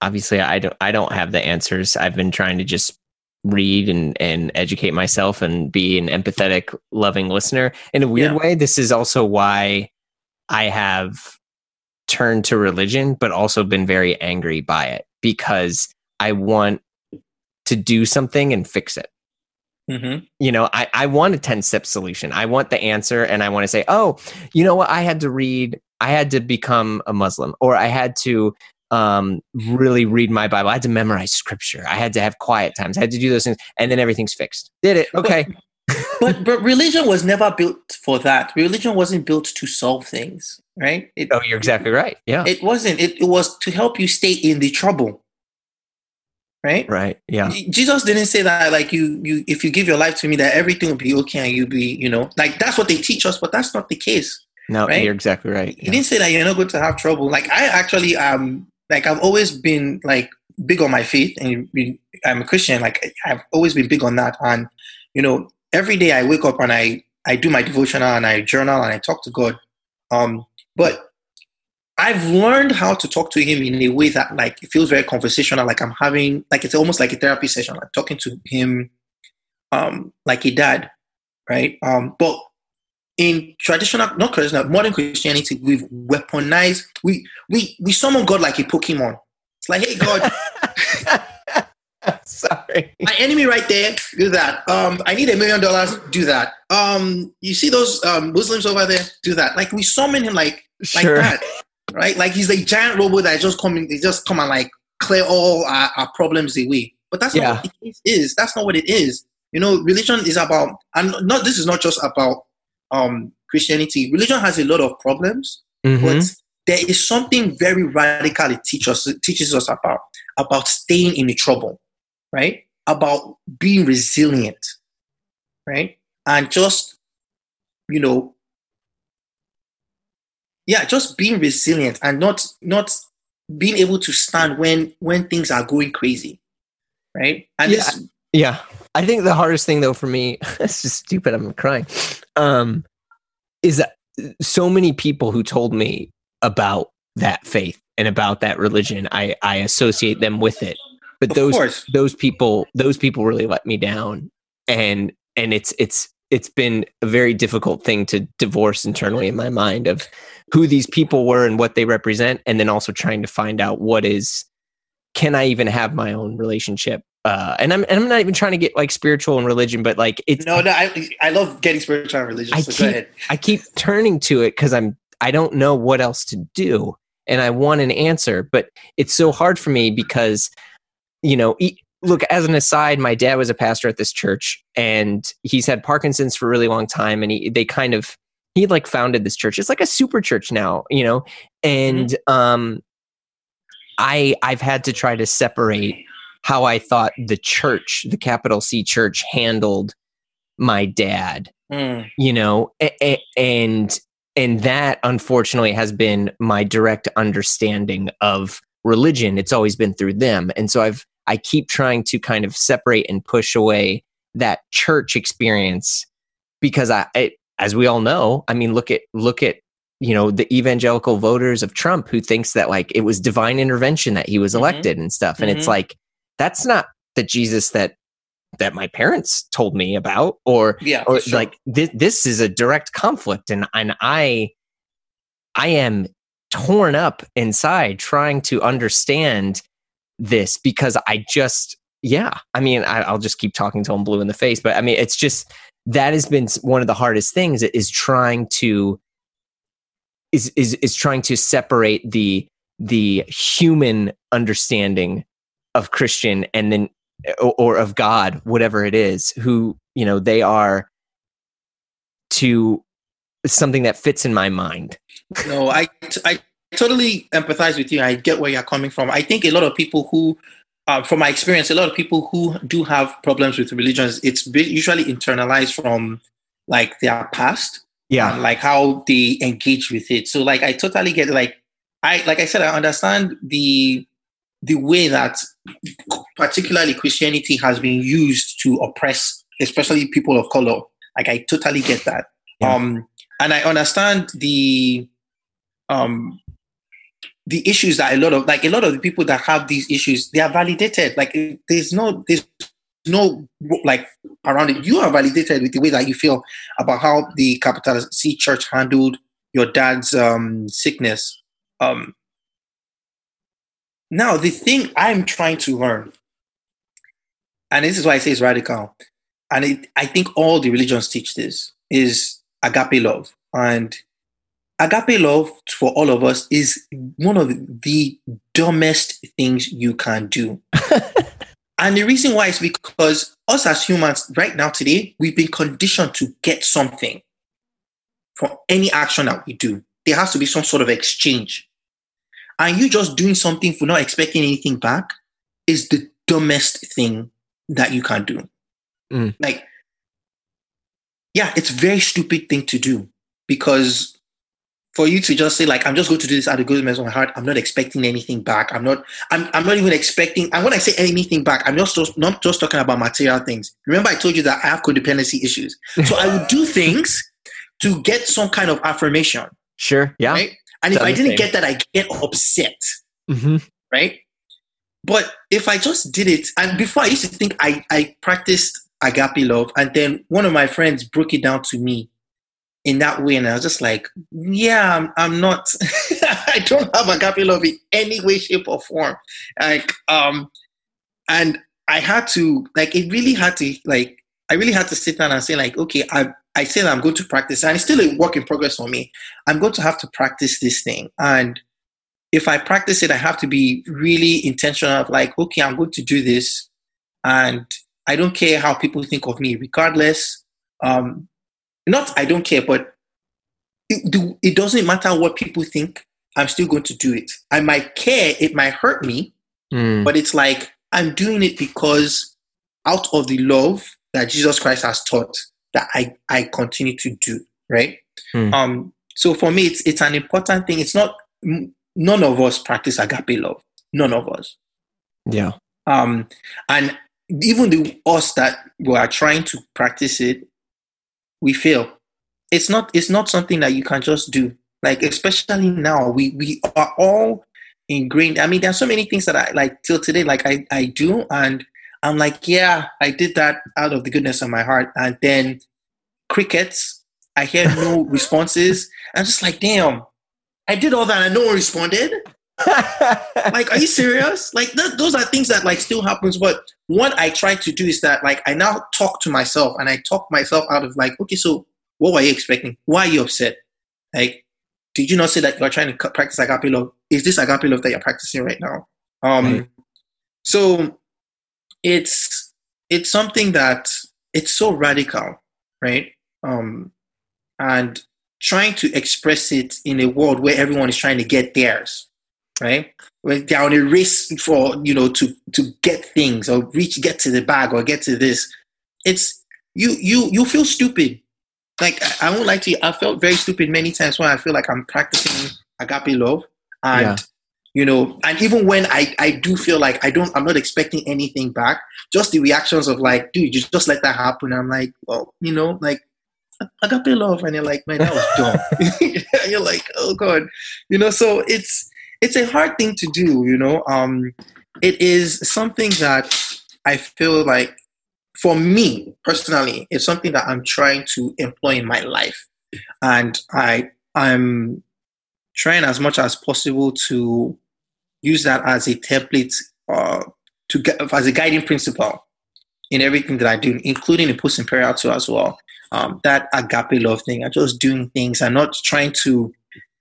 obviously I don't I don't have the answers. I've been trying to just read and and educate myself and be an empathetic, loving listener. In a weird Yeah. way, this is also why I have turned to religion, but also been very angry by it because I want to do something and fix it. Mm-hmm. You know, I, I want a 10 step solution. I want the answer and I want to say, oh, you know what? I had to read, I had to become a Muslim or I had to um, really read my Bible. I had to memorize scripture. I had to have quiet times. I had to do those things and then everything's fixed. Did it. Okay. But but religion was never built for that. Religion wasn't built to solve things, right? It, Oh, you're exactly right. Yeah. it wasn't. It, it was to help you stay in the trouble, right? right. Yeah. Jesus didn't say that like you you if you give your life to me that everything will be okay and you'll be you know like that's what they teach us, but that's not the case. No, Right? you're exactly right. He didn't say that you're not going to have trouble. Like I actually um like I've always been like big on my faith and I'm a Christian. Like I've always been big on that. And you know, every day I wake up and I I do my devotional and I journal and I talk to God. Um, but I've learned how to talk to Him in a way that like it feels very conversational. Like I'm having like it's almost like a therapy session. Like talking to Him, um, like a dad, right? Um, but in traditional, not traditional, modern Christianity, we've weaponized. We we we summon God like a Pokemon. It's like, hey God, Sorry. my enemy right there, do that. Um, I need a million dollars, do that. Um, you see those um, Muslims over there, do that. Like we summon him like like that, right? Like he's a giant robot that just coming, they just come and like clear all our, our problems away. But that's Yeah. not what the case is. That's not what it is. You know, religion is about, and not this is not just about um Christianity. Religion has a lot of problems, Mhm. but there is something very radical it teaches us teaches us about about staying in the trouble, right? About being resilient, right? And just you know, yeah, just being resilient and not not being able to stand when when things are going crazy, right? And Yeah. this Yeah. I think the hardest thing though for me, it's just stupid, I'm crying. Um is that so many people who told me about that faith and about that religion, I I associate them with it. But of those course, those people those people really let me down and and it's it's it's been a very difficult thing to divorce internally in my mind of who these people were and what they represent and then also trying to find out what is can I even have my own relationship uh and I'm and I'm not even trying to get like spiritual and religion but like it's no, no, I I love getting spiritual and religious. I so keep- go ahead. I keep turning to it cuz I'm I don't know what else to do and I want an answer, but it's so hard for me because, you know, e- look, as an aside, my dad was a pastor at this church and he's had Parkinson's for a really long time. And he, they kind of, he like founded this church. It's like a super church now, you know, and, mm-hmm. um, I, I've had to try to separate how I thought the church, the capital C church handled my dad, mm. you know, and, and that unfortunately has been my direct understanding of religion. It's always been through them. And so I've, I keep trying to kind of separate and push away that church experience because I, as we all know, I mean, look at look at you know the evangelical voters of Trump who thinks that like it was divine intervention that he was mm-hmm. elected and stuff, and mm-hmm. it's like that's not the Jesus that that my parents told me about, or yeah, or sure. like this this is a direct conflict, and and I I am torn up inside trying to understand this because I just, yeah, I mean, I, will just keep talking till I'm blue in the face, but I mean, it's just that has been one of the hardest things is trying to is is is trying to separate the the human understanding of Christian and then or, or of God, whatever it is, who you know they are to something that fits in my mind. No, I I totally empathize with you. I get where you're coming from. I think a lot of people who, uh, from my experience, a lot of people who do have problems with religions, it's usually internalized from like their past. Yeah. like how they engage with it. So like I totally get like I like I said, I understand the the way that particularly Christianity has been used to oppress, especially people of color. Like I totally get that. Yeah. Um and I understand the um the issues that a lot of like a lot of the people that have these issues they are validated. Like there's no there's no like around it. You are validated with the way that you feel about how the capital c church handled your dad's um sickness. Um now the thing i'm trying to learn and this is why i say it's radical and it, i think all the religions teach this is agape love. And agape love for all of us is one of the dumbest things you can do. and the reason why is because us as humans, right now, today, we've been conditioned to get something from any action that we do. There has to be some sort of exchange. And you just doing something for not expecting anything back is the dumbest thing that you can do. Mm. Like, yeah, it's a very stupid thing to do because for you to just say like i'm just going to do this out of goodness of my heart. I'm not expecting anything back. I'm not i'm, I'm not even expecting and when i say anything back i'm just, just not just talking about material things. Remember i told you that i have codependency issues. So i would do things to get some kind of affirmation. Sure yeah. Right? And if i didn't get that i get upset. Mm-hmm. right? But if i just did it and before i used to think i i practiced agape love and then one of my friends broke it down to me in that way. And I was just like, yeah, I'm, I'm not, I don't have agape love in any way, shape, or form. Like, um, and I had to, like, it really had to, like, I really had to sit down and say, like, okay, I, I said I'm going to practice, and it's still a work in progress for me. I'm going to have to practice this thing. And if I practice it, I have to be really intentional of like, okay, I'm going to do this. And I don't care how people think of me, regardless. Um, not I don't care, but it, do, it doesn't matter what people think. I'm still going to do it. I might care. It might hurt me, mm. but it's like I'm doing it because out of the love that Jesus Christ has taught that I, I continue to do. Right. Mm. Um. So for me, it's it's an important thing. It's not none of us practice agape love. None of us. Yeah. Um. And even the us that were trying to practice it, we fail. It's not it's not something that you can just do. Like especially now, we we are all ingrained. I mean, there are so many things that I like till today, like I, I do, and I'm like, yeah, I did that out of the goodness of my heart. And then crickets, I hear no responses. I'm just like, damn, I did all that and no one responded. Like, are you serious? Like, th- those are things that like still happens. But what I try to do is that like I now talk to myself and I talk myself out of like, okay, so what were you expecting? Why are you upset? Like, did you not say that you are trying to practice agape love? is this agape love that you're practicing right now? Um, right. So it's it's something that it's so radical, right? Um, and trying to express it in a world where everyone is trying to get theirs, right? When they're on a race for you know to to get things or reach, get to the bag or get to this. It's you you you feel stupid. Like I, I won't lie to you, I felt very stupid many times when I feel like I'm practicing agape love, and yeah. you know, and even when I I do feel like I don't, I'm not expecting anything back. Just the reactions of like, dude, you just let that happen. I'm like, well, you know, like agape love, and you're like, man, that was dumb. you're like, oh god, you know. So it's it's a hard thing to do, you know. Um, it is something that I feel like for me personally, it's something that I'm trying to employ in my life, and I I'm trying as much as possible to use that as a template uh, to as a guiding principle in everything that I do, including in Post-Imperial too as well. Um, that agape love thing, I'm just doing things. I'm not trying to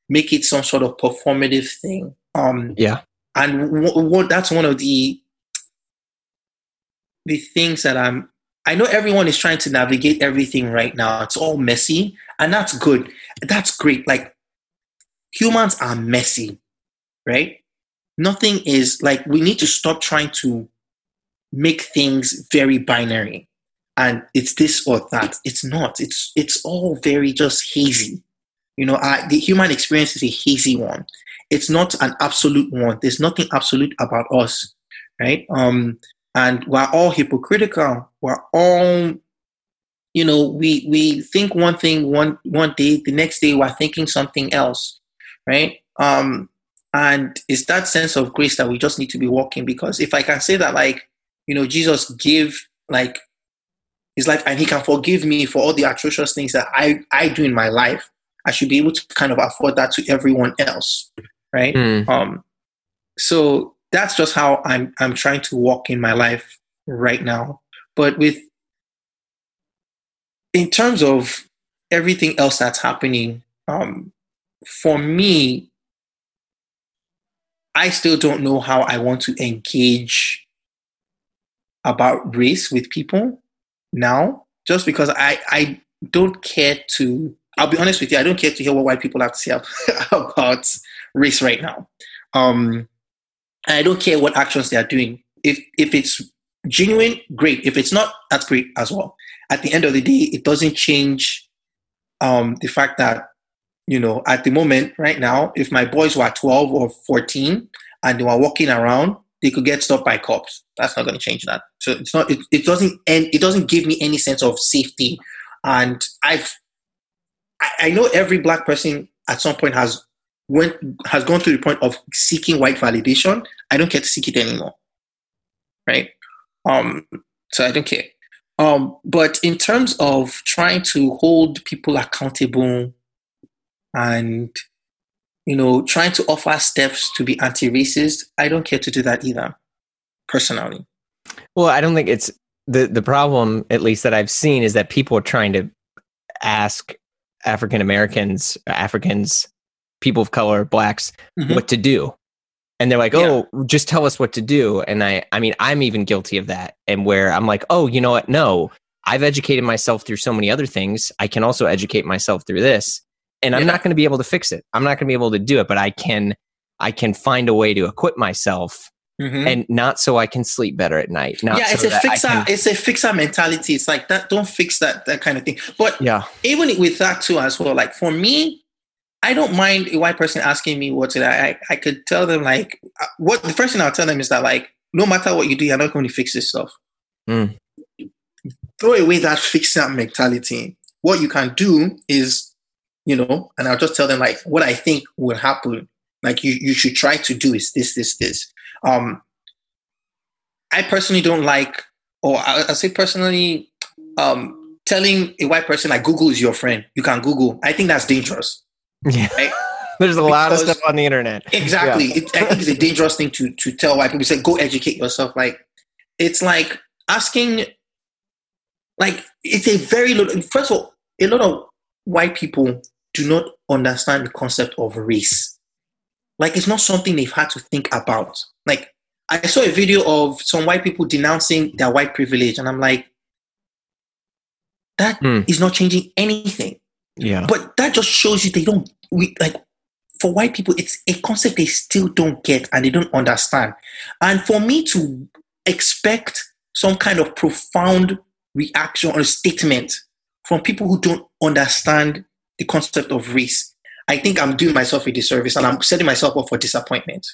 make it some sort of performative thing. Um, yeah, and w- w- that's one of the the things that I'm. I know everyone is trying to navigate everything right now. It's all messy, and that's good. That's great. Like humans are messy, right? Nothing is like we need to stop trying to make things very binary and it's this or that. It's not. It's it's all very just hazy. You know, I, the human experience is a hazy one. It's not an absolute one. There's nothing absolute about us, right? Um, and we're all hypocritical. We're all, you know, we we think one thing one one day, the next day we're thinking something else right? Um, and it's that sense of grace that we just need to be walking because if I can say that, like, you know, Jesus gave like his life and he can forgive me for all the atrocious things that I, I do in my life, I should be able to kind of afford that to everyone else, right? Mm. Um, so that's just how I'm I'm trying to walk in my life right now. But with in terms of everything else that's happening, um, for me, I still don't know how I want to engage about race with people now, just because I, I don't care to, I'll be honest with you, I don't care to hear what white people have to say about race right now. Um, I don't care what actions they are doing. If, if it's genuine, great. If it's not, that's great as well. At the end of the day, it doesn't change um, the fact that you know, at the moment, right now, if my boys were 12 or 14 and they were walking around, they could get stopped by cops. That's not going to change that. So it's not. It, it doesn't. And it doesn't give me any sense of safety. And I've, I, I know every black person at some point has went has gone to the point of seeking white validation. I don't care to seek it anymore. Right. Um. So I don't care. Um. But in terms of trying to hold people accountable and you know trying to offer steps to be anti-racist i don't care to do that either personally well i don't think it's the the problem at least that i've seen is that people are trying to ask african americans africans people of color blacks mm-hmm. what to do and they're like oh yeah. just tell us what to do and i i mean i'm even guilty of that and where i'm like oh you know what no i've educated myself through so many other things i can also educate myself through this and I'm not going to be able to fix it. I'm not going to be able to do it, but I can I can find a way to equip myself mm-hmm. and not so I can sleep better at night. Not yeah, it's so a fixer. Can, it's a fixer mentality. It's like that. Don't fix that that kind of thing. But yeah, even with that too as well. Like for me, I don't mind a white person asking me what to. I I could tell them like uh, what the first thing I'll tell them is that like no matter what you do, you're not going to fix this stuff. Mm. Throw away that fixer mentality. What you can do is you know, and I'll just tell them like what I think will happen. Like you, you should try to do is this, this, this. Um, I personally don't like, or I, I say personally, um, telling a white person like Google is your friend. You can Google. I think that's dangerous. Yeah. Right? There's a because, lot of stuff on the internet. Exactly. Yeah. It, I think it's a dangerous thing to to tell white people. Say, go educate yourself. Like it's like asking. Like it's a very little. First of all, a lot of white people do not understand the concept of race. Like it's not something they've had to think about. Like I saw a video of some white people denouncing their white privilege, and I'm like, that Hmm. is not changing anything. Yeah. But that just shows you they don't we like for white people, it's a concept they still don't get and they don't understand. And for me to expect some kind of profound reaction or statement from people who don't understand the concept of race, I think I'm doing myself a disservice and I'm setting myself up for disappointment.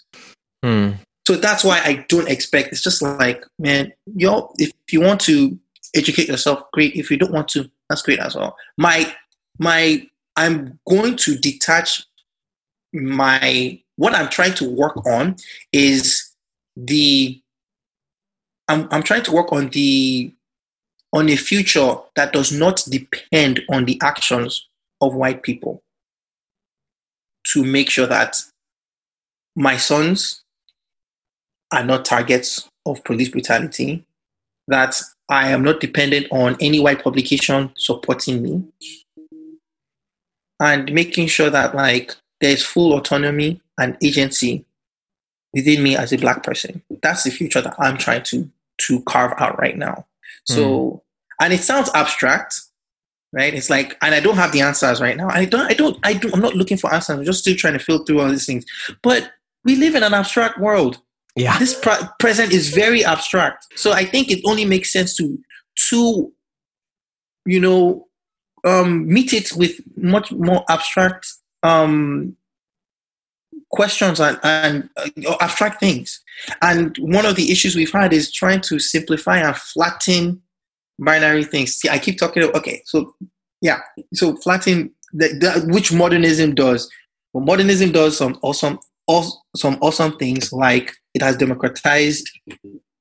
Hmm. So that's why I don't expect. It's just like, man, yo, if you want to educate yourself, great. If you don't want to, that's great as well. My my I'm going to detach my what I'm trying to work on is the I'm I'm trying to work on the on a future that does not depend on the actions of white people to make sure that my sons are not targets of police brutality, that I am not dependent on any white publication supporting me, and making sure that like there's full autonomy and agency within me as a black person. That's the future that I'm trying to to carve out right now. So, hmm. and it sounds abstract, right? It's like, and I don't have the answers right now. I don't, I don't, I don't, I'm not looking for answers. I'm just still trying to fill through all these things. But we live in an abstract world. Yeah. This pre- present is very abstract. So I think it only makes sense to, to, you know, um, meet it with much more abstract um, questions and, and uh, abstract things. And one of the issues we've had is trying to simplify and flatten binary things. See, I keep talking about, okay, so yeah, so flatten, the, the, which modernism does. Well, modernism does some awesome, awesome, some awesome things like it has democratized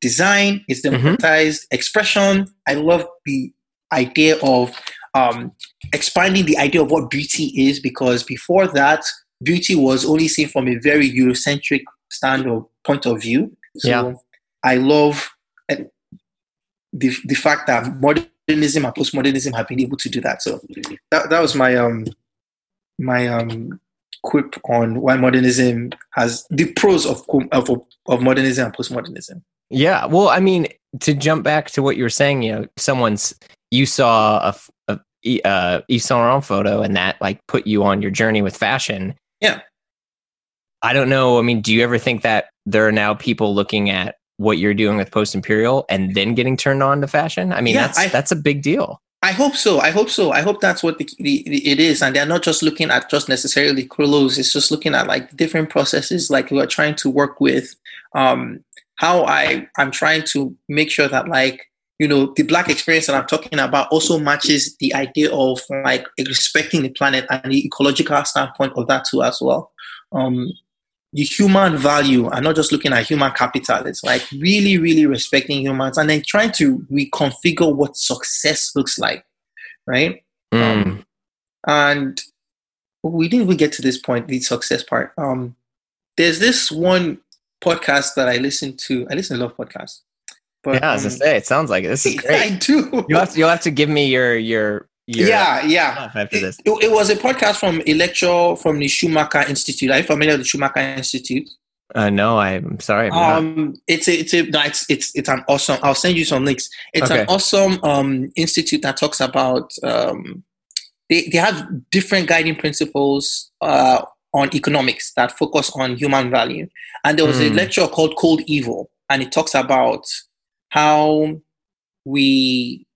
design, it's democratized mm-hmm. expression. I love the idea of um, expanding the idea of what beauty is because before that, beauty was only seen from a very Eurocentric stand or point of view. So Yeah. I love the the fact that modernism and postmodernism have been able to do that. So that that was my um my um quip on why modernism has the pros of of of modernism and postmodernism. Yeah. Well, I mean, to jump back to what you were saying, you know, someone's you saw a uh, Yves Saint Laurent photo and that like put you on your journey with fashion. Yeah. I don't know. I mean, do you ever think that there are now people looking at what you're doing with Post-Imperial and then getting turned on to fashion? I mean, Yeah, that's I- that's a big deal. I hope so. I hope so. I hope that's what the, the, the- it is, and they're not just looking at just necessarily clothes. It's just looking at like different processes. Like we're trying to work with um, how I I'm trying to make sure that like you know the black experience that I'm talking about also matches the idea of like respecting the planet and the ecological standpoint of that too as well. Um, the human value and not just looking at human capital. It's like really, really respecting humans and then trying to reconfigure what success looks like, right? Mm. Um, and we didn't even get to this point, the success part. Um, there's this one podcast that I listen to. I listen to a lot of podcasts. But, yeah, as I um, say, it sounds like it. this is great. I do. You have to, you'll have to give me your your yeah, yeah. after this. It, it was a podcast from a lecture from the Schumacher Institute. Are you familiar with the Schumacher Institute? Uh, no, I'm sorry. I'm. Um, it's a, it's a, no, it's, it's, it's an awesome. I'll send you some links. It's Okay. an awesome um, institute that talks about. Um, they they have different guiding principles uh, on economics that focus on human value. And there was a Hmm. lecture called Cold Evil, and it talks about how we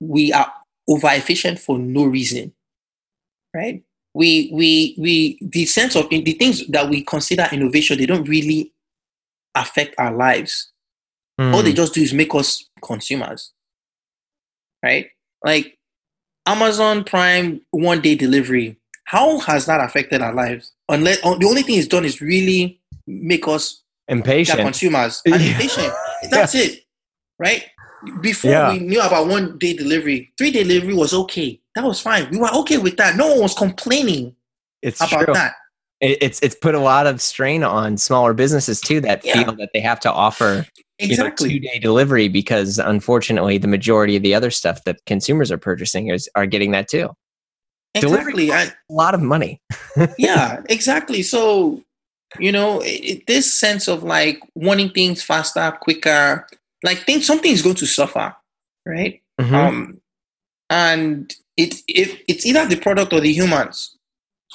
we are over efficient for no reason, right? we we we the sense of the things that we consider innovation they don't really affect our lives all they Mm. just do is make us consumers right like amazon prime one day delivery how has that affected our lives unless oh, the only thing it's done is really make us yeah, impatient. consumers and Yeah. patient that's it right before Yeah. we knew about one day delivery three day delivery was okay that was fine we were okay with that no one was complaining It's about true. that it's it's put a lot of strain on smaller businesses too that Yeah. feel that they have to offer exactly two day delivery because unfortunately the majority of the other stuff that consumers are purchasing is are getting that too. exactly I, A lot of money. yeah exactly so You know, it, this sense of like wanting things faster, quicker, like things something's going to suffer, right? Mhm. Um, and it, it it's either the product or the humans,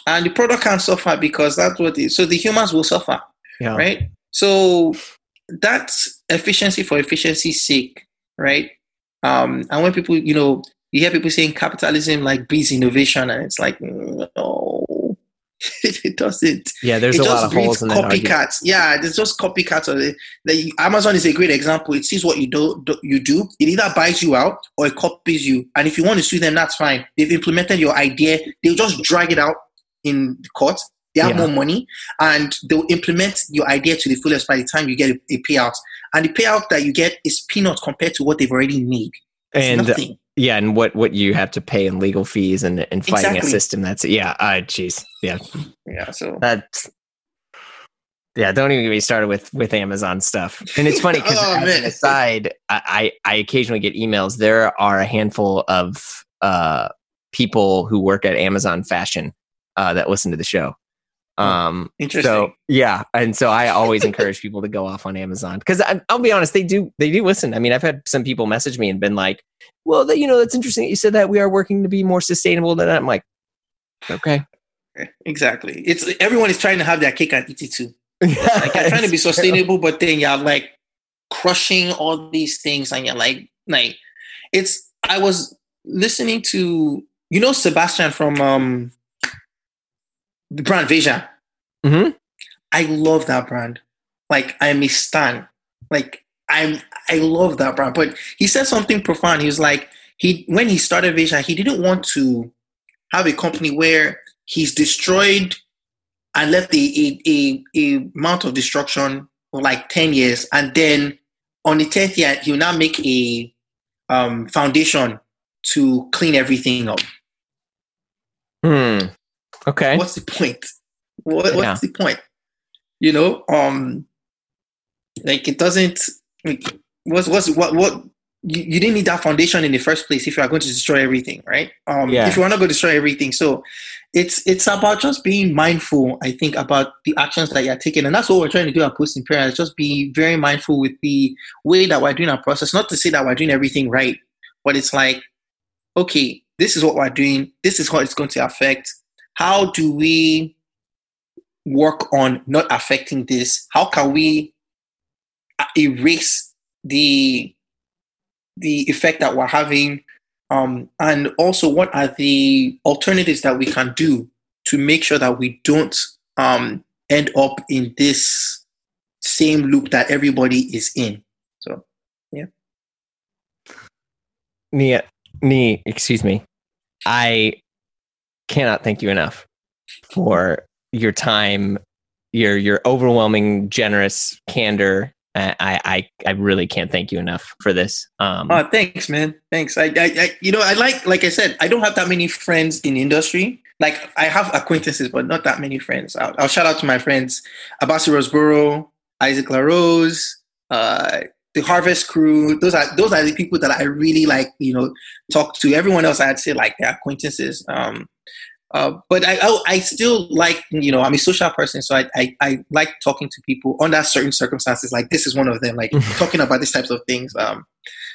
and the product can't suffer because that's what it, so the humans will suffer, yeah. right? So that's efficiency for efficiency's sake, right? Um, and when people, you know, you hear people saying capitalism like breeds innovation, and it's like no, it doesn't Yeah, there's it a just lot of holes in copycats. Yeah, there's just copycats of it. The, Amazon is a great example. It sees what you do, do, you do. It either buys you out or it copies you. And if you want to sue them, that's fine. They've implemented your idea. They'll just drag it out in court. They have Yeah. more money, and they'll implement your idea to the fullest by the time you get a, a payout. And the payout that you get is peanuts compared to what they've already made. It's And nothing. Yeah, and what what you have to pay in legal fees and and fighting Exactly. a system that's yeah, uh jeez. Yeah. Yeah. So That's yeah, don't even get me started with with Amazon stuff. And it's funny because Oh, as man. an aside, I, I I occasionally get emails. There are a handful of uh people who work at Amazon Fashion uh that listen to the show. Um interesting. so yeah, and so I always encourage people to go off on Amazon because I'll be honest, they do they do listen. I mean, I've had some people message me and been like, "Well, that, you know, that's interesting that you said that we are working to be more sustainable." Than I'm like, okay, exactly. It's everyone is trying to have their cake and eat it too. like you're trying to be sustainable, but then you're like crushing all these things, and you're like, like it's. I was listening to you know Sebastian from um the brand Veja. Mhm. I love that brand. Like I'm a stan. Like I'm. I love that brand. But he said something profound. He was like, he when he started Veja, he didn't want to have a company where he's destroyed and left a, a, a, a amount of destruction for like 10 years and then on the 10th year he'll now make a um, foundation to clean everything up Hmm. Okay. what's the point? What, Yeah. what's the point? You know um like it doesn't like, what's what's what what you, you didn't need that foundation in the first place if you are going to destroy everything right? Um Yeah. if you want to go destroy everything. So it's it's about just being mindful i think about the actions that you're taking. And that's what we're trying to do at Post-Imperial just be very mindful with the way that we're doing our process. Not to say that we're doing everything right but it's like okay this is what we're doing. This is how it's going to affect how do we work on not affecting this how can we uh, erase the the effect that we're having um, and also what are the alternatives that we can do to make sure that we don't um, end up in this same loop that everybody is in so yeah. Niyi, Niyi, excuse me. I cannot thank you enough for your time, your your overwhelming, generous candor. I I I really can't thank you enough for this. Um, Oh, thanks, man. Thanks. I, I, I, you know, I like, like I said, I don't have that many friends in industry. Like, I have acquaintances, but not that many friends. I'll, I'll shout out to my friends, Abasi Rosborough, Isaac LaRose, uh, the Harvest Crew. Those are those are the people that I really like. You know, talk to. Everyone else, I'd say like they're acquaintances. Um, uh, but I, I I still like you know I'm a social person, so I, I I like talking to people under certain circumstances. Like this is one of them. Like talking about these types of things. Um,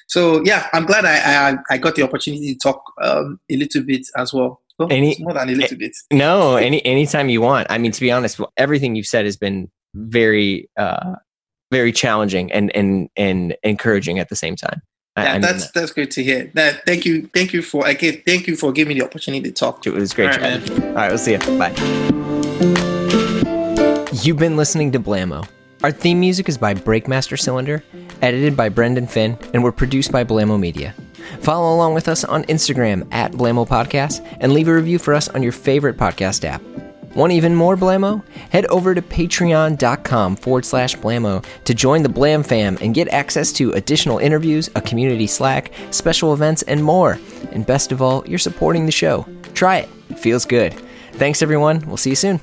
so yeah, I'm glad I I, I got the opportunity to talk um, a little bit as well. Well, Any- more than a little bit. no, any anytime you want. I mean, to be honest, everything you've said has been very uh, very challenging and and and encouraging at the same time. I- Yeah, I mean that's that. that's great to hear. That thank you, thank you for again, thank you for giving me the opportunity to talk. To It was great. All right, chatting. All right, we'll see you. Bye. You've been listening to Blammo. Our theme music is by Breakmaster Cylinder, edited by Brendan Finn, and we're produced by Blammo Media. Follow along with us on Instagram at Blammo Podcast and leave a review for us on your favorite podcast app. Want even more Blammo? Head over to patreon.com forward slash Blammo to join the Blam fam and get access to additional interviews, a community Slack, special events, and more. And best of all, you're supporting the show. Try it, it feels good. Thanks, everyone. We'll see you soon.